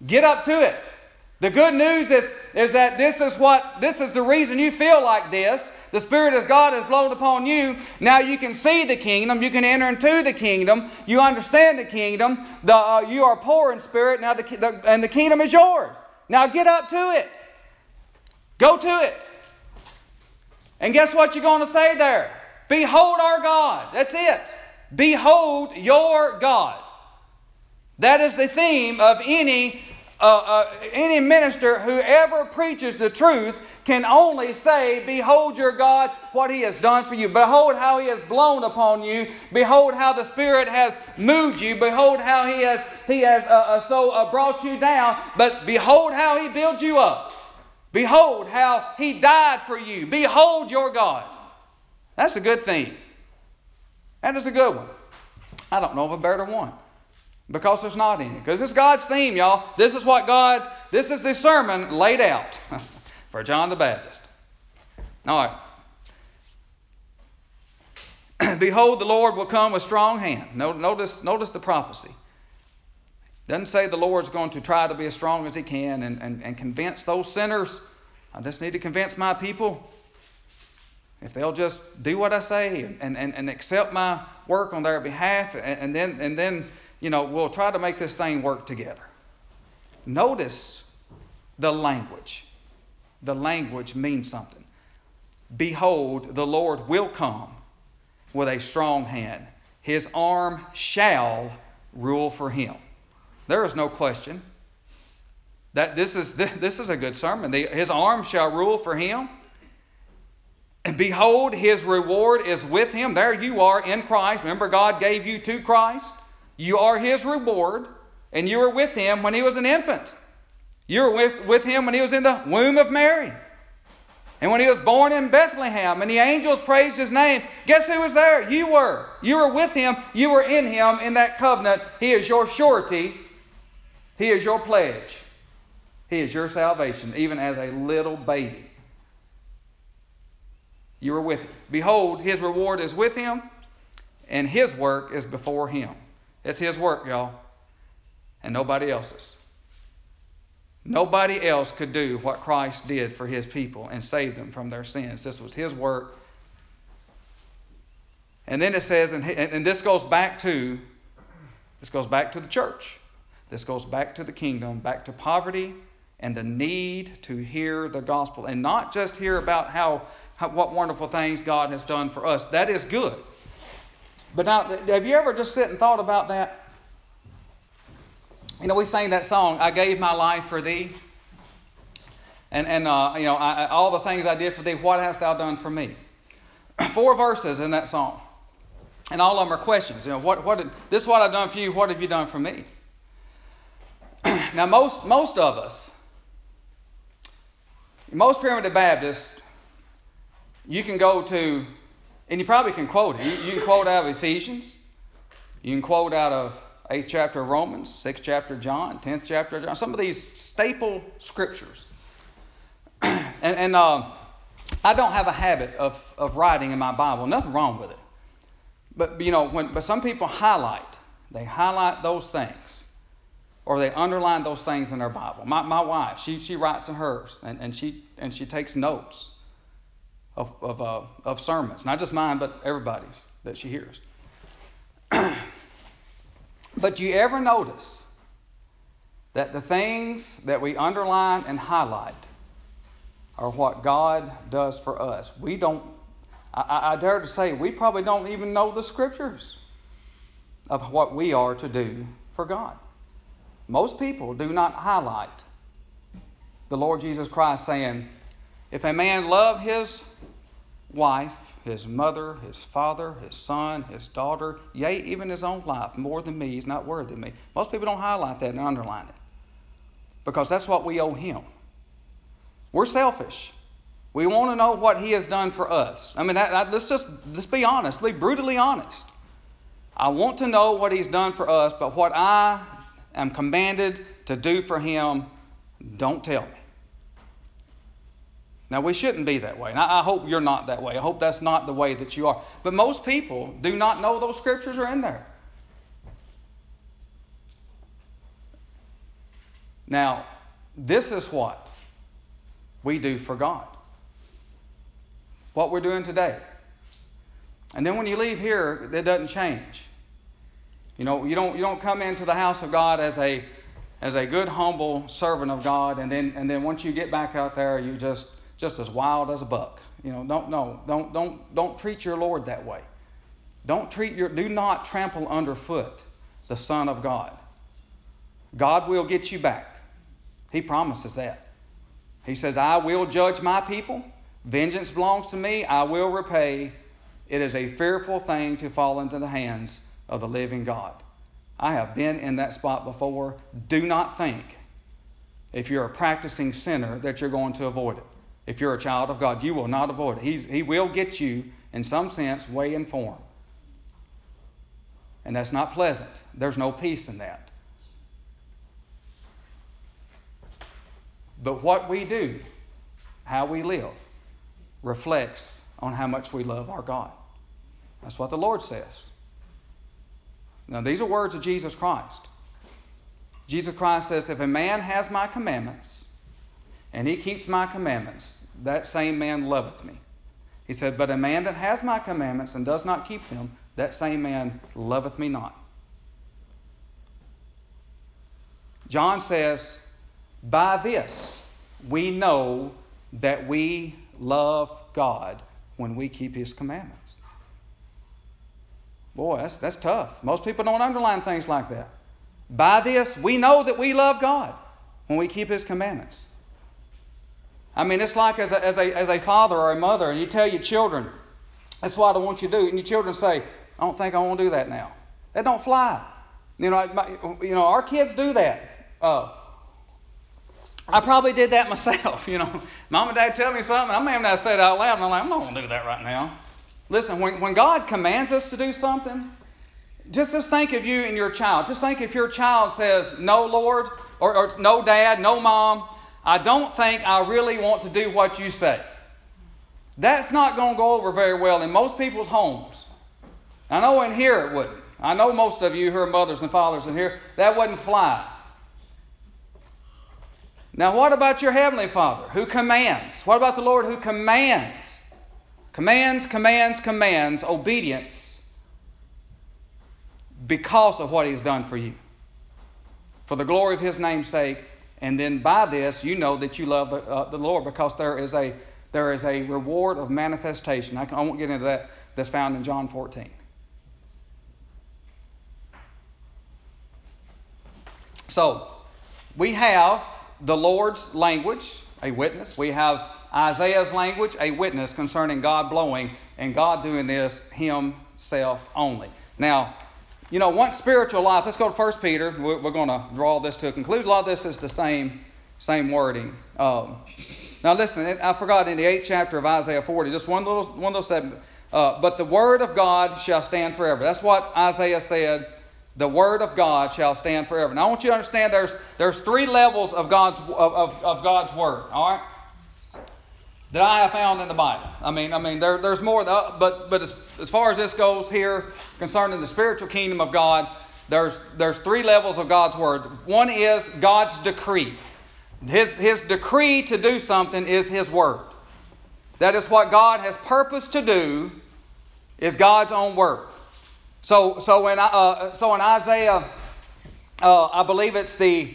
Get up to it. The good news is, is that this is what this is the reason you feel like this. The Spirit of God has blown upon you. Now you can see the kingdom. You can enter into the kingdom. You understand the kingdom. The, uh, you are poor in spirit now, the, the, and the kingdom is yours. Now get up to it. Go to it. And guess what you're going to say there? Behold our God. That's it. Behold your God. That is the theme of any uh, uh, any minister who ever preaches the truth can only say, Behold your God, what He has done for you. Behold how He has blown upon you. Behold how the Spirit has moved you. Behold how He has He has uh, uh so uh, brought you down. But behold how He builds you up. Behold how he died for you. Behold your God. That's a good thing. That is a good one. I don't know of a better one because there's not any. Because it's God's theme, y'all. This is what God, this is the sermon laid out for John the Baptist. All right. Behold, the Lord will come with strong hand. Notice, notice the prophecy. Doesn't say the Lord's going to try to be as strong as he can and, and, and convince those sinners. I just need to convince my people. If they'll just do what I say and, and, and accept my work on their behalf, and, and then and then you know we'll try to make this thing work together. Notice the language. The language means something. Behold, the Lord will come with a strong hand. His arm shall rule for him. There is no question that this is this is a good sermon. The, his arm shall rule for him. And behold, his reward is with him. There you are in Christ. Remember, God gave you to Christ. You are his reward, and you were with him when he was an infant. You were with, with him when he was in the womb of Mary. And when he was born in Bethlehem and the angels praised his name, guess who was there? You were. You were with him. You were in him in that covenant. He is your surety he is your pledge. He is your salvation, even as a little baby. You were with him. Behold, his reward is with him, and his work is before him. It's his work, y'all, and nobody else's. Nobody else could do what Christ did for his people and save them from their sins. This was his work. And then it says, and, and this goes back to this goes back to the church. This goes back to the kingdom, back to poverty and the need to hear the gospel and not just hear about how, how what wonderful things God has done for us. That is good. But now, have you ever just sit and thought about that? You know, we sang that song, I gave my life for thee. And, and uh, you know, I, all the things I did for thee, what hast thou done for me? Four verses in that song. And all of them are questions. You know, what, what did, this is what I've done for you, what have you done for me? now, most, most of us, most primitive Baptists, you can go to, and you probably can quote it. You, you, can quote out of Ephesians. You can quote out of 8th chapter of Romans, 6th chapter of John, 10th chapter of John, some of these staple scriptures. and and uh, I don't have a habit of, of writing in my Bible. Nothing wrong with it. But, you know, when, but some people highlight. They highlight those things. or they underline those things in their Bible. My, my wife, she, she writes in hers, and, and, she, and she takes notes of, of, uh, of sermons, not just mine, but everybody's that she hears. but do you ever notice that the things that we underline and highlight are what God does for us? We don't, I, I dare to say, we probably don't even know the scriptures of what we are to do for God. Most people do not highlight the Lord Jesus Christ saying, if a man love his wife, his mother, his father, his son, his daughter, yea, even his own life, more than me, he's not worthy of me. Most people don't highlight that and underline it because that's what we owe him. We're selfish. We want to know what he has done for us. I mean, that, that, let's just let's be honest, be brutally honest. I want to know what he's done for us, but what I am commanded to do for him, don't tell me. Now, we shouldn't be that way. And I, I hope you're not that way. I hope that's not the way that you are. But most people do not know those scriptures are in there. Now, this is what we do for God. What we're doing today. And then when you leave here, it doesn't change. You know, you don't you don't come into the house of God as a as a good humble servant of God and then and then once you get back out there you just just as wild as a buck. You know, don't no, don't don't don't treat your Lord that way. Don't treat your do not trample underfoot the Son of God. God will get you back. He promises that. He says, I will judge my people. Vengeance belongs to me. I will repay. It is a fearful thing to fall into the hands of the living God. I have been in that spot before. Do not think, if you're a practicing sinner, that you're going to avoid it. If you're a child of God, you will not avoid it. He's, he will get you, in some sense, way in form. And that's not pleasant. There's no peace in that. But what we do, how we live, reflects on how much we love our God. That's what the Lord says. Now, these are words of Jesus Christ. Jesus Christ says, If a man has my commandments and he keeps my commandments, that same man loveth me. He said, But a man that has my commandments and does not keep them, that same man loveth me not. John says, By this we know that we love God when we keep his commandments. Boy, that's, that's tough. Most people don't underline things like that. By this we know that we love God when we keep his commandments. I mean, it's like as a, as a, as a father or a mother, and you tell your children, that's what I want you to do, and your children say, I don't think I want to do that now. That don't fly. You know, my, you know, our kids do that. Uh, I probably did that myself. You know, mom and dad tell me something, I may not said it out loud, and I'm like, I'm not going to do that right now. Listen, when, when God commands us to do something, just, just think of you and your child. Just think if your child says, No, Lord, or, or no, Dad, no, Mom, I don't think I really want to do what you say. That's not going to go over very well in most people's homes. I know in here it wouldn't. I know most of you who are mothers and fathers in here, that wouldn't fly. Now, what about your Heavenly Father who commands? What about the Lord who commands? Commands, commands, commands obedience because of what He's done for you. For the glory of His name's sake, and then by this, you know that you love the, uh, the Lord because there is a there is a reward of manifestation. I, can, I won't get into that. That's found in John 14. So we have the Lord's language, a witness. We have Isaiah's language, a witness concerning God blowing and God doing this Himself only. Now, you know, once spiritual life, let's go to 1 Peter. We're, we're going to draw this to a conclusion. A lot of this is the same, same wording. Um, now, listen, I forgot in the 8th chapter of Isaiah 40, just one little, one little segment. Uh, but the word of God shall stand forever. That's what Isaiah said. The word of God shall stand forever. Now, I want you to understand there's, there's three levels of God's, of, of, of God's word, all right? That I have found in the Bible. I mean, I mean, there, there's more, but but as, as far as this goes here concerning the spiritual kingdom of God, there's there's three levels of God's word. One is God's decree. His his decree to do something is his word. That is what God has purposed to do is God's own word. So so when uh, so in Isaiah uh, I believe it's the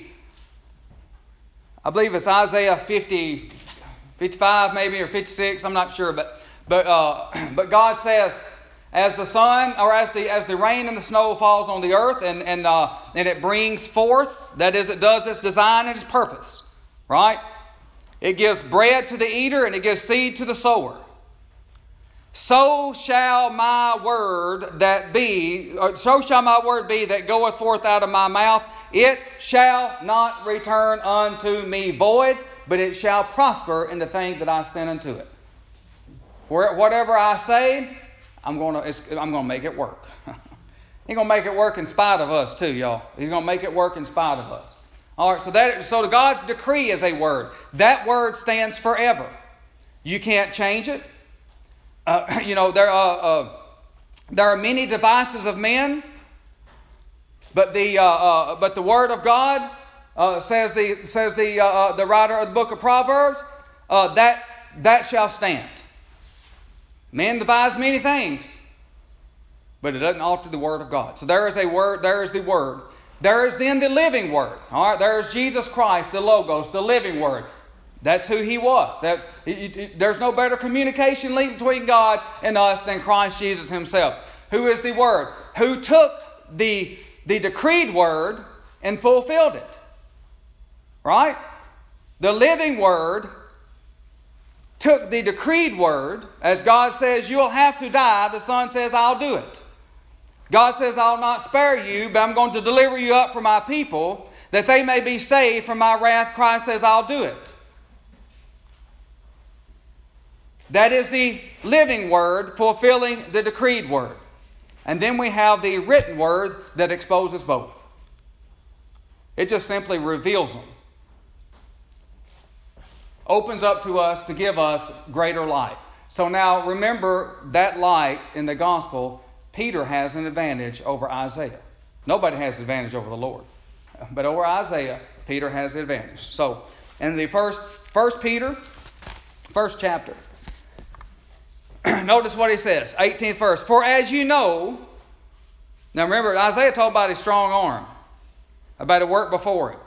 I believe it's Isaiah 50 55 maybe or 56, I'm not sure, but but uh, but God says as the sun or as the as the rain and the snow falls on the earth and and uh, and it brings forth that is it does its design and its purpose right? It gives bread to the eater and it gives seed to the sower. So shall my word that be so shall my word be that goeth forth out of my mouth. It shall not return unto me void but it shall prosper in the thing that I send unto it for whatever I say I'm going to I'm going to make it work. He's going to make it work in spite of us too, y'all. He's going to make it work in spite of us. All right, so that so God's decree is a word. That word stands forever. You can't change it. Uh, you know there are uh, there are many devices of men, but the uh, uh but the word of God uh, says the says the uh, the writer of the book of Proverbs that that shall stand. Man devise many things, but it doesn't alter the word of God. So there is a word, there is the word. There is then the living word. All right, there is Jesus Christ, the Logos, the living word. That's who he was. That, there's no better communication link between God and us than Christ Jesus himself. Who is the word? Who took the, the decreed word and fulfilled it. Right? The living word took the decreed word, as God says, you'll have to die, the Son says, I'll do it. God says, I'll not spare you, but I'm going to deliver you up for my people, that they may be saved from my wrath. Christ says, I'll do it. That is the living word fulfilling the decreed word. And then we have the written word that exposes both. It just simply reveals them opens up to us to give us greater light. So now remember that light in the gospel, Peter has an advantage over Isaiah. Nobody has an advantage over the Lord. But over Isaiah, Peter has the advantage. So in the first first Peter, first chapter, notice what he says, 18th verse. For as you know, now remember, Isaiah talked about his strong arm, about the work before him.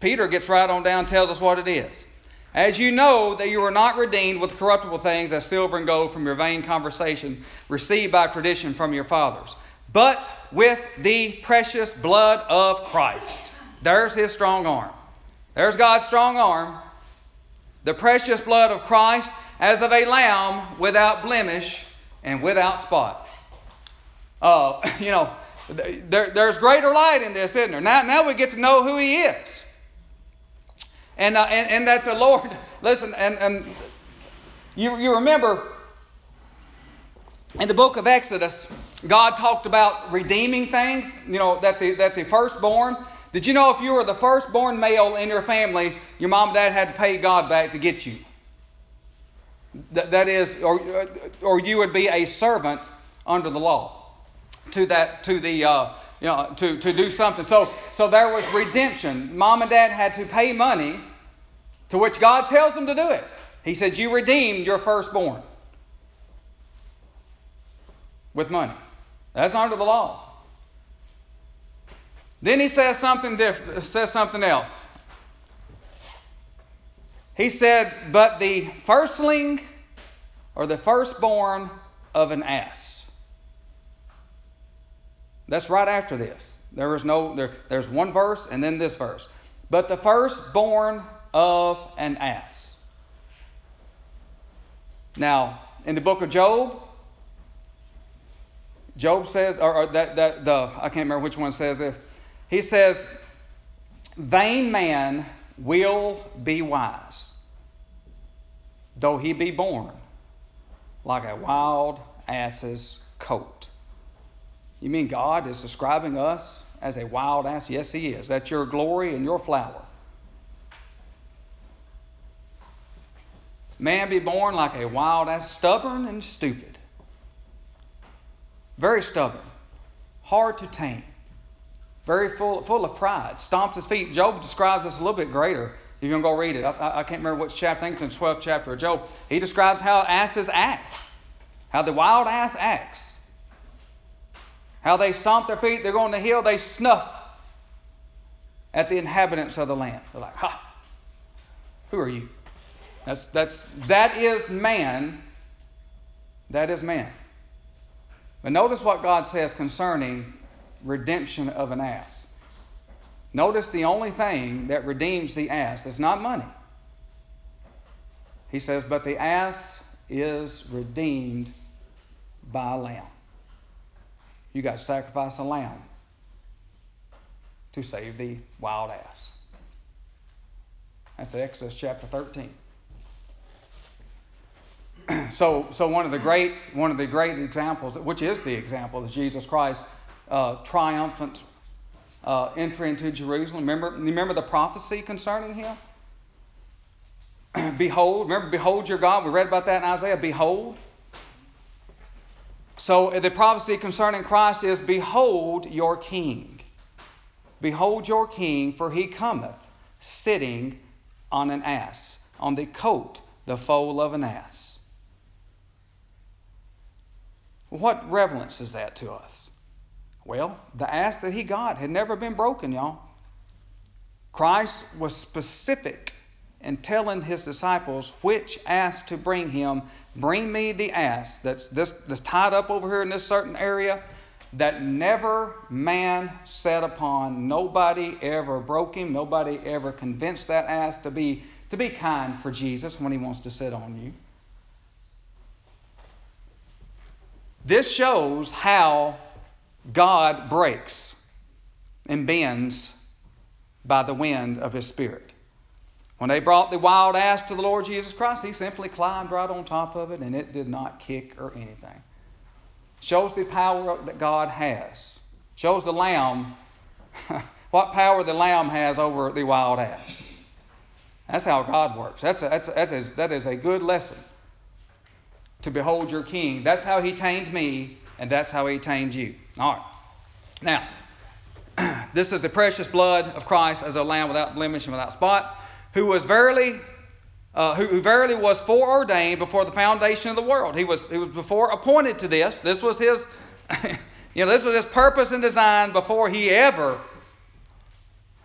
Peter gets right on down, and tells us what it is. As you know that you were not redeemed with corruptible things as silver and gold from your vain conversation received by tradition from your fathers, but with the precious blood of Christ. There's his strong arm. There's God's strong arm. The precious blood of Christ as of a lamb without blemish and without spot. Uh, you know, there, there's greater light in this, isn't there? Now, now we get to know who he is. And, uh, and, and that the Lord, listen, and, and you, you remember in the book of Exodus, God talked about redeeming things, you know, that the, that the firstborn, did you know if you were the firstborn male in your family, your mom and dad had to pay God back to get you? That, that is, or, or you would be a servant under the law to that, to the, uh, you know, to, to do something. So, so there was redemption. Mom and dad had to pay money to which God tells them to do it. He said, You redeemed your firstborn with money. That's under the law. Then he says something different, says something else. He said, But the firstling or the firstborn of an ass. That's right after this. There is no there, there's one verse and then this verse. But the firstborn of an ass. Now, in the book of Job, Job says, or, or that, that the I can't remember which one says if he says, vain man will be wise, though he be born like a wild ass's coat. You mean God is describing us as a wild ass? Yes, He is. That's your glory and your flower. Man be born like a wild ass, stubborn and stupid. Very stubborn. hard to tame, very full, full of pride, stomps his feet. Job describes this a little bit greater. You're going to go read it. I, I can't remember which chapter. I think it's in the 12th chapter of Job. He describes how asses act, how the wild ass acts, how they stomp their feet. They're going to hill. They snuff at the inhabitants of the land. They're like, ha, who are you? That's, that's, that is man. That is man. But notice what God says concerning redemption of an ass. Notice the only thing that redeems the ass is not money. He says, but the ass is redeemed by a lamb. You got to sacrifice a lamb to save the wild ass. That's Exodus chapter 13. so, so one of the great one of the great examples, which is the example of Jesus Christ uh, triumphant uh, entry into Jerusalem. Remember, remember the prophecy concerning him. behold, remember, behold your God. We read about that in Isaiah. Behold. So the prophecy concerning Christ is, behold your King. Behold your King, for he cometh sitting on an ass, on the coat, the foal of an ass. What relevance is that to us? Well, the ass that he got had never been broken, y'all. Christ was specific in telling his disciples which ass to bring him. Bring me the ass that's, this, that's tied up over here in this certain area that never man sat upon. Nobody ever broke him. Nobody ever convinced that ass to be, to be kind for Jesus when he wants to sit on you. This shows how God breaks and bends by the wind of his spirit. When they brought the wild ass to the Lord Jesus Christ, he simply climbed right on top of it and it did not kick or anything. Shows the power that God has. Shows the lamb what power the lamb has over the wild ass. That's how God works. That's a, that's a, that's a, that is a good lesson to behold your king. That's how he tamed me, and that's how he tamed you. All right. Now, this is the precious blood of Christ as a lamb without blemish and without spot, who was verily uh, who, who, verily was foreordained before the foundation of the world. He was, he was before appointed to this. This was his, you know, this was his purpose and design before he ever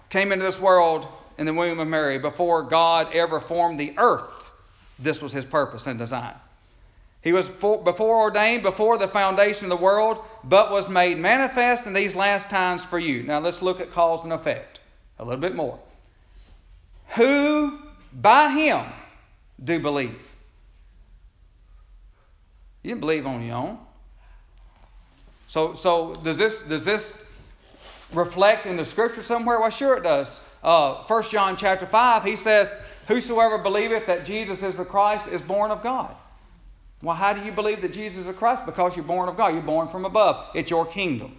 came into this world in the womb of Mary. Before God ever formed the earth, this was his purpose and design. He was before ordained before the foundation of the world, but was made manifest in these last times for you. Now let's look at cause and effect a little bit more. Who by him do believe. You didn't believe on your own. So, so does this does this reflect in the scripture somewhere? Well, sure it does. Uh, 1 John chapter 5, he says, Whosoever believeth that Jesus is the Christ is born of God. Well, how do you believe that Jesus is Christ? Because you're born of God. You're born from above. It's your kingdom.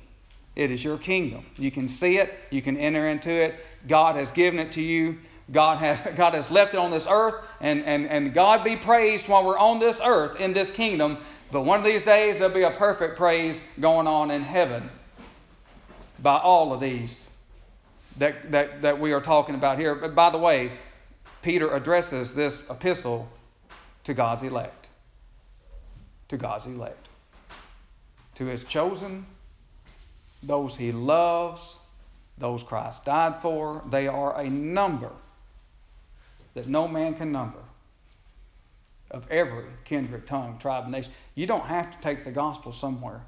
It is your kingdom. You can see it. You can enter into it. God has given it to you. God has, God has left it on this earth, and, and, and God be praised while we're on this earth in this kingdom. But one of these days, there'll be a perfect praise going on in heaven by all of these that, that, that we are talking about here. But by the way, Peter addresses this epistle to God's elect. To God's elect. To his chosen, those he loves, those Christ died for. They are a number that no man can number of every kindred, tongue, tribe, and nation. You don't have to take the gospel somewhere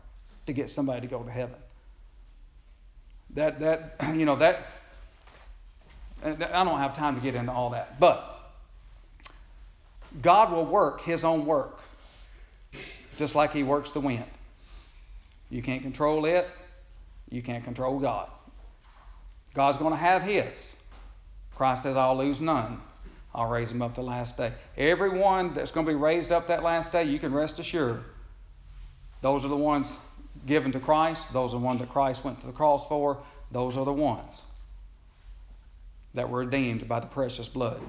to get somebody to go to heaven. That that you know that I don't have time to get into all that, but God will work His own work, just like He works the wind. You can't control it. You can't control God. God's going to have His. Christ says, "I'll lose none." I'll raise him up the last day. Everyone that's going to be raised up that last day, you can rest assured. Those are the ones given to Christ. Those are the ones that Christ went to the cross for. Those are the ones that were redeemed by the precious blood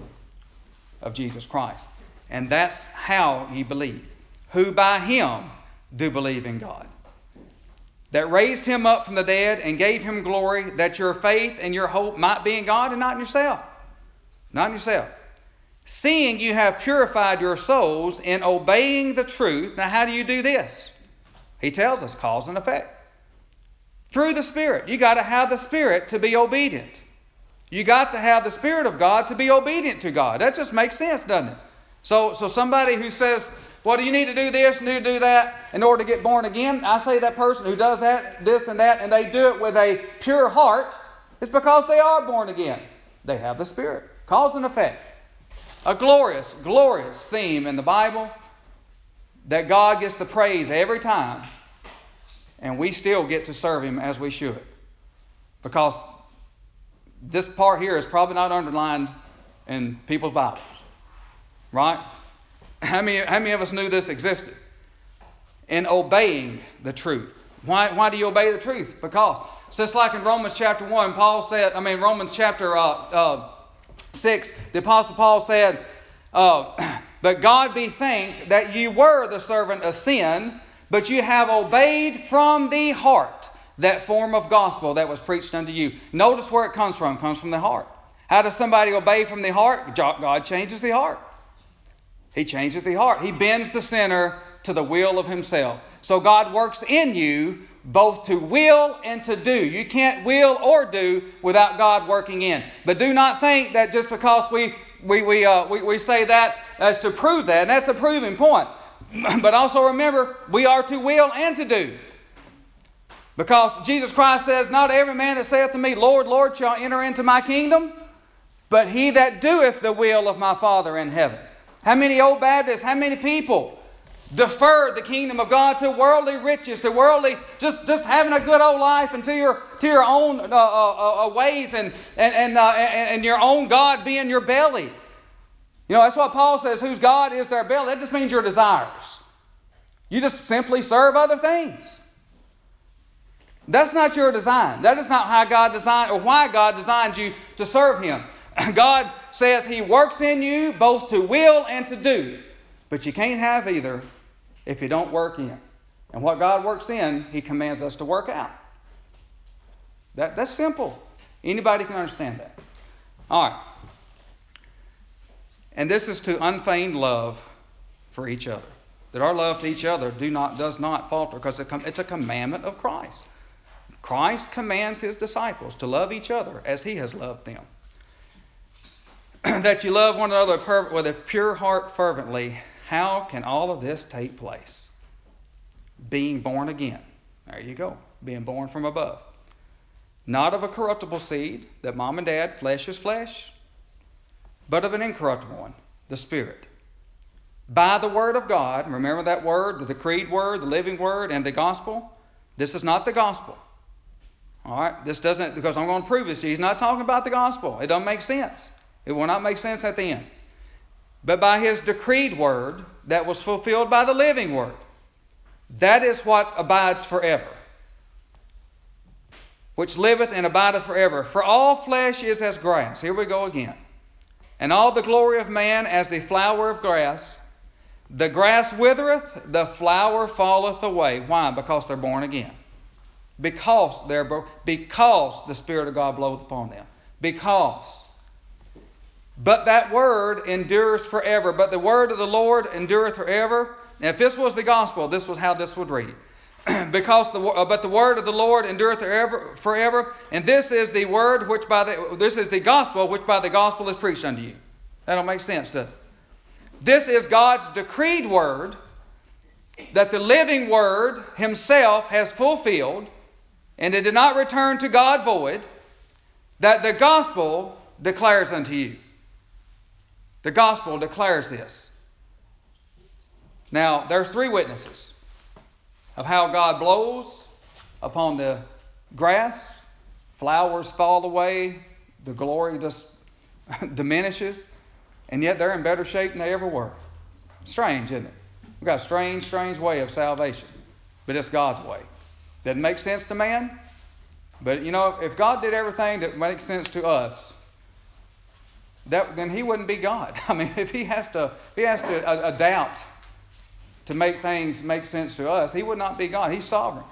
of Jesus Christ. And that's how ye believe. Who by him do believe in God. that raised him up from the dead and gave him glory, that your faith and your hope might be in God and not in yourself. Not in yourself. Seeing you have purified your souls in obeying the truth. Now, how do you do this? He tells us cause and effect. Through the Spirit. You got to have the Spirit to be obedient. You got to have the Spirit of God to be obedient to God. That just makes sense, doesn't it? So, so somebody who says, well, do you need to do this and to do that in order to get born again? I say that person who does that, this and that, and they do it with a pure heart, it's because they are born again. They have the Spirit. Cause and effect. A glorious, glorious theme in the Bible that God gets the praise every time, and we still get to serve Him as we should. Because this part here is probably not underlined in people's Bibles. Right? How many, how many of us knew this existed? In obeying the truth. Why, why do you obey the truth? Because just like in Romans chapter 1, Paul said, I mean, Romans chapter uh, uh, 6, the Apostle Paul said, uh, But God be thanked that you were the servant of sin, but you have obeyed from the heart that form of gospel that was preached unto you. Notice where it comes from. It comes from the heart. How does somebody obey from the heart? God changes the heart. He changes the heart. He bends the sinner to the will of himself. So God works in you both to will and to do. You can't will or do without God working in. But do not think that just because we we we uh, we, we say that as to prove that, and that's a proving point. But also remember, we are to will and to do. Because Jesus Christ says, Not every man that saith to me, Lord, Lord, shall enter into my kingdom, but he that doeth the will of my Father in heaven. How many old Baptists, how many people defer the kingdom of God to worldly riches, to worldly, just, just having a good old life and to your, to your own uh, uh, uh, uh ways and, and, and, uh, and, and your own God being your belly. You know, that's what Paul says, whose God is their belly. That just means your desires. You just simply serve other things. That's not your design. That is not how God designed or why God designed you to serve Him. God says He works in you both to will and to do. But you can't have either if you don't work in. And what God works in, He commands us to work out. That, that's simple. Anybody can understand that. All right. And this is to unfeigned love for each other. That our love to each other do not, does not falter because it's a commandment of Christ. Christ commands his disciples to love each other as he has loved them. that you love one another with a pure heart fervently. How can all of this take place? Being born again. There you go. Being born from above. Not of a corruptible seed, that mom and dad, flesh is flesh, but of an incorruptible one, the Spirit. By the Word of God, remember that word, the decreed word, the living word, and the gospel? This is not the gospel. All right? This doesn't, because I'm going to prove this. He's not talking about the gospel. It doesn't make sense. It will not make sense at the end. But by his decreed word that was fulfilled by the living word. That is what abides forever. Which liveth and abideth forever. For all flesh is as grass. Here we go again. And all the glory of man as the flower of grass. The grass withereth, the flower falleth away. Why? Because they're born again. Because they're because the Spirit of God bloweth upon them. Because. But that word endures forever. But the word of the Lord endureth forever. Now, if this was the gospel, this was how this would read. because the uh, but the word of the Lord endureth forever, forever, and this is the word which by the this is the gospel which by the gospel is preached unto you. That don't make sense, does it? This is God's decreed word that the living word himself has fulfilled, and it did not return to God void, that the gospel declares unto you. The gospel declares this. Now, there's three witnesses of how God blows upon the grass, flowers fall away, the glory just diminishes, and yet they're in better shape than they ever were. Strange, isn't it? We've got a strange, strange way of salvation, but it's God's way. Doesn't make sense to man, but you know, if God did everything that makes sense to us, that, then he wouldn't be God. I mean, if he has to, if he has to adapt to make things make sense to us, he would not be God. He's sovereign.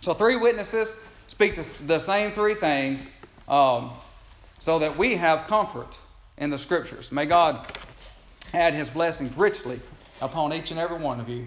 So, three witnesses speak the, same three things um, so that we have comfort in the Scriptures. May God add His blessings richly upon each and every one of you.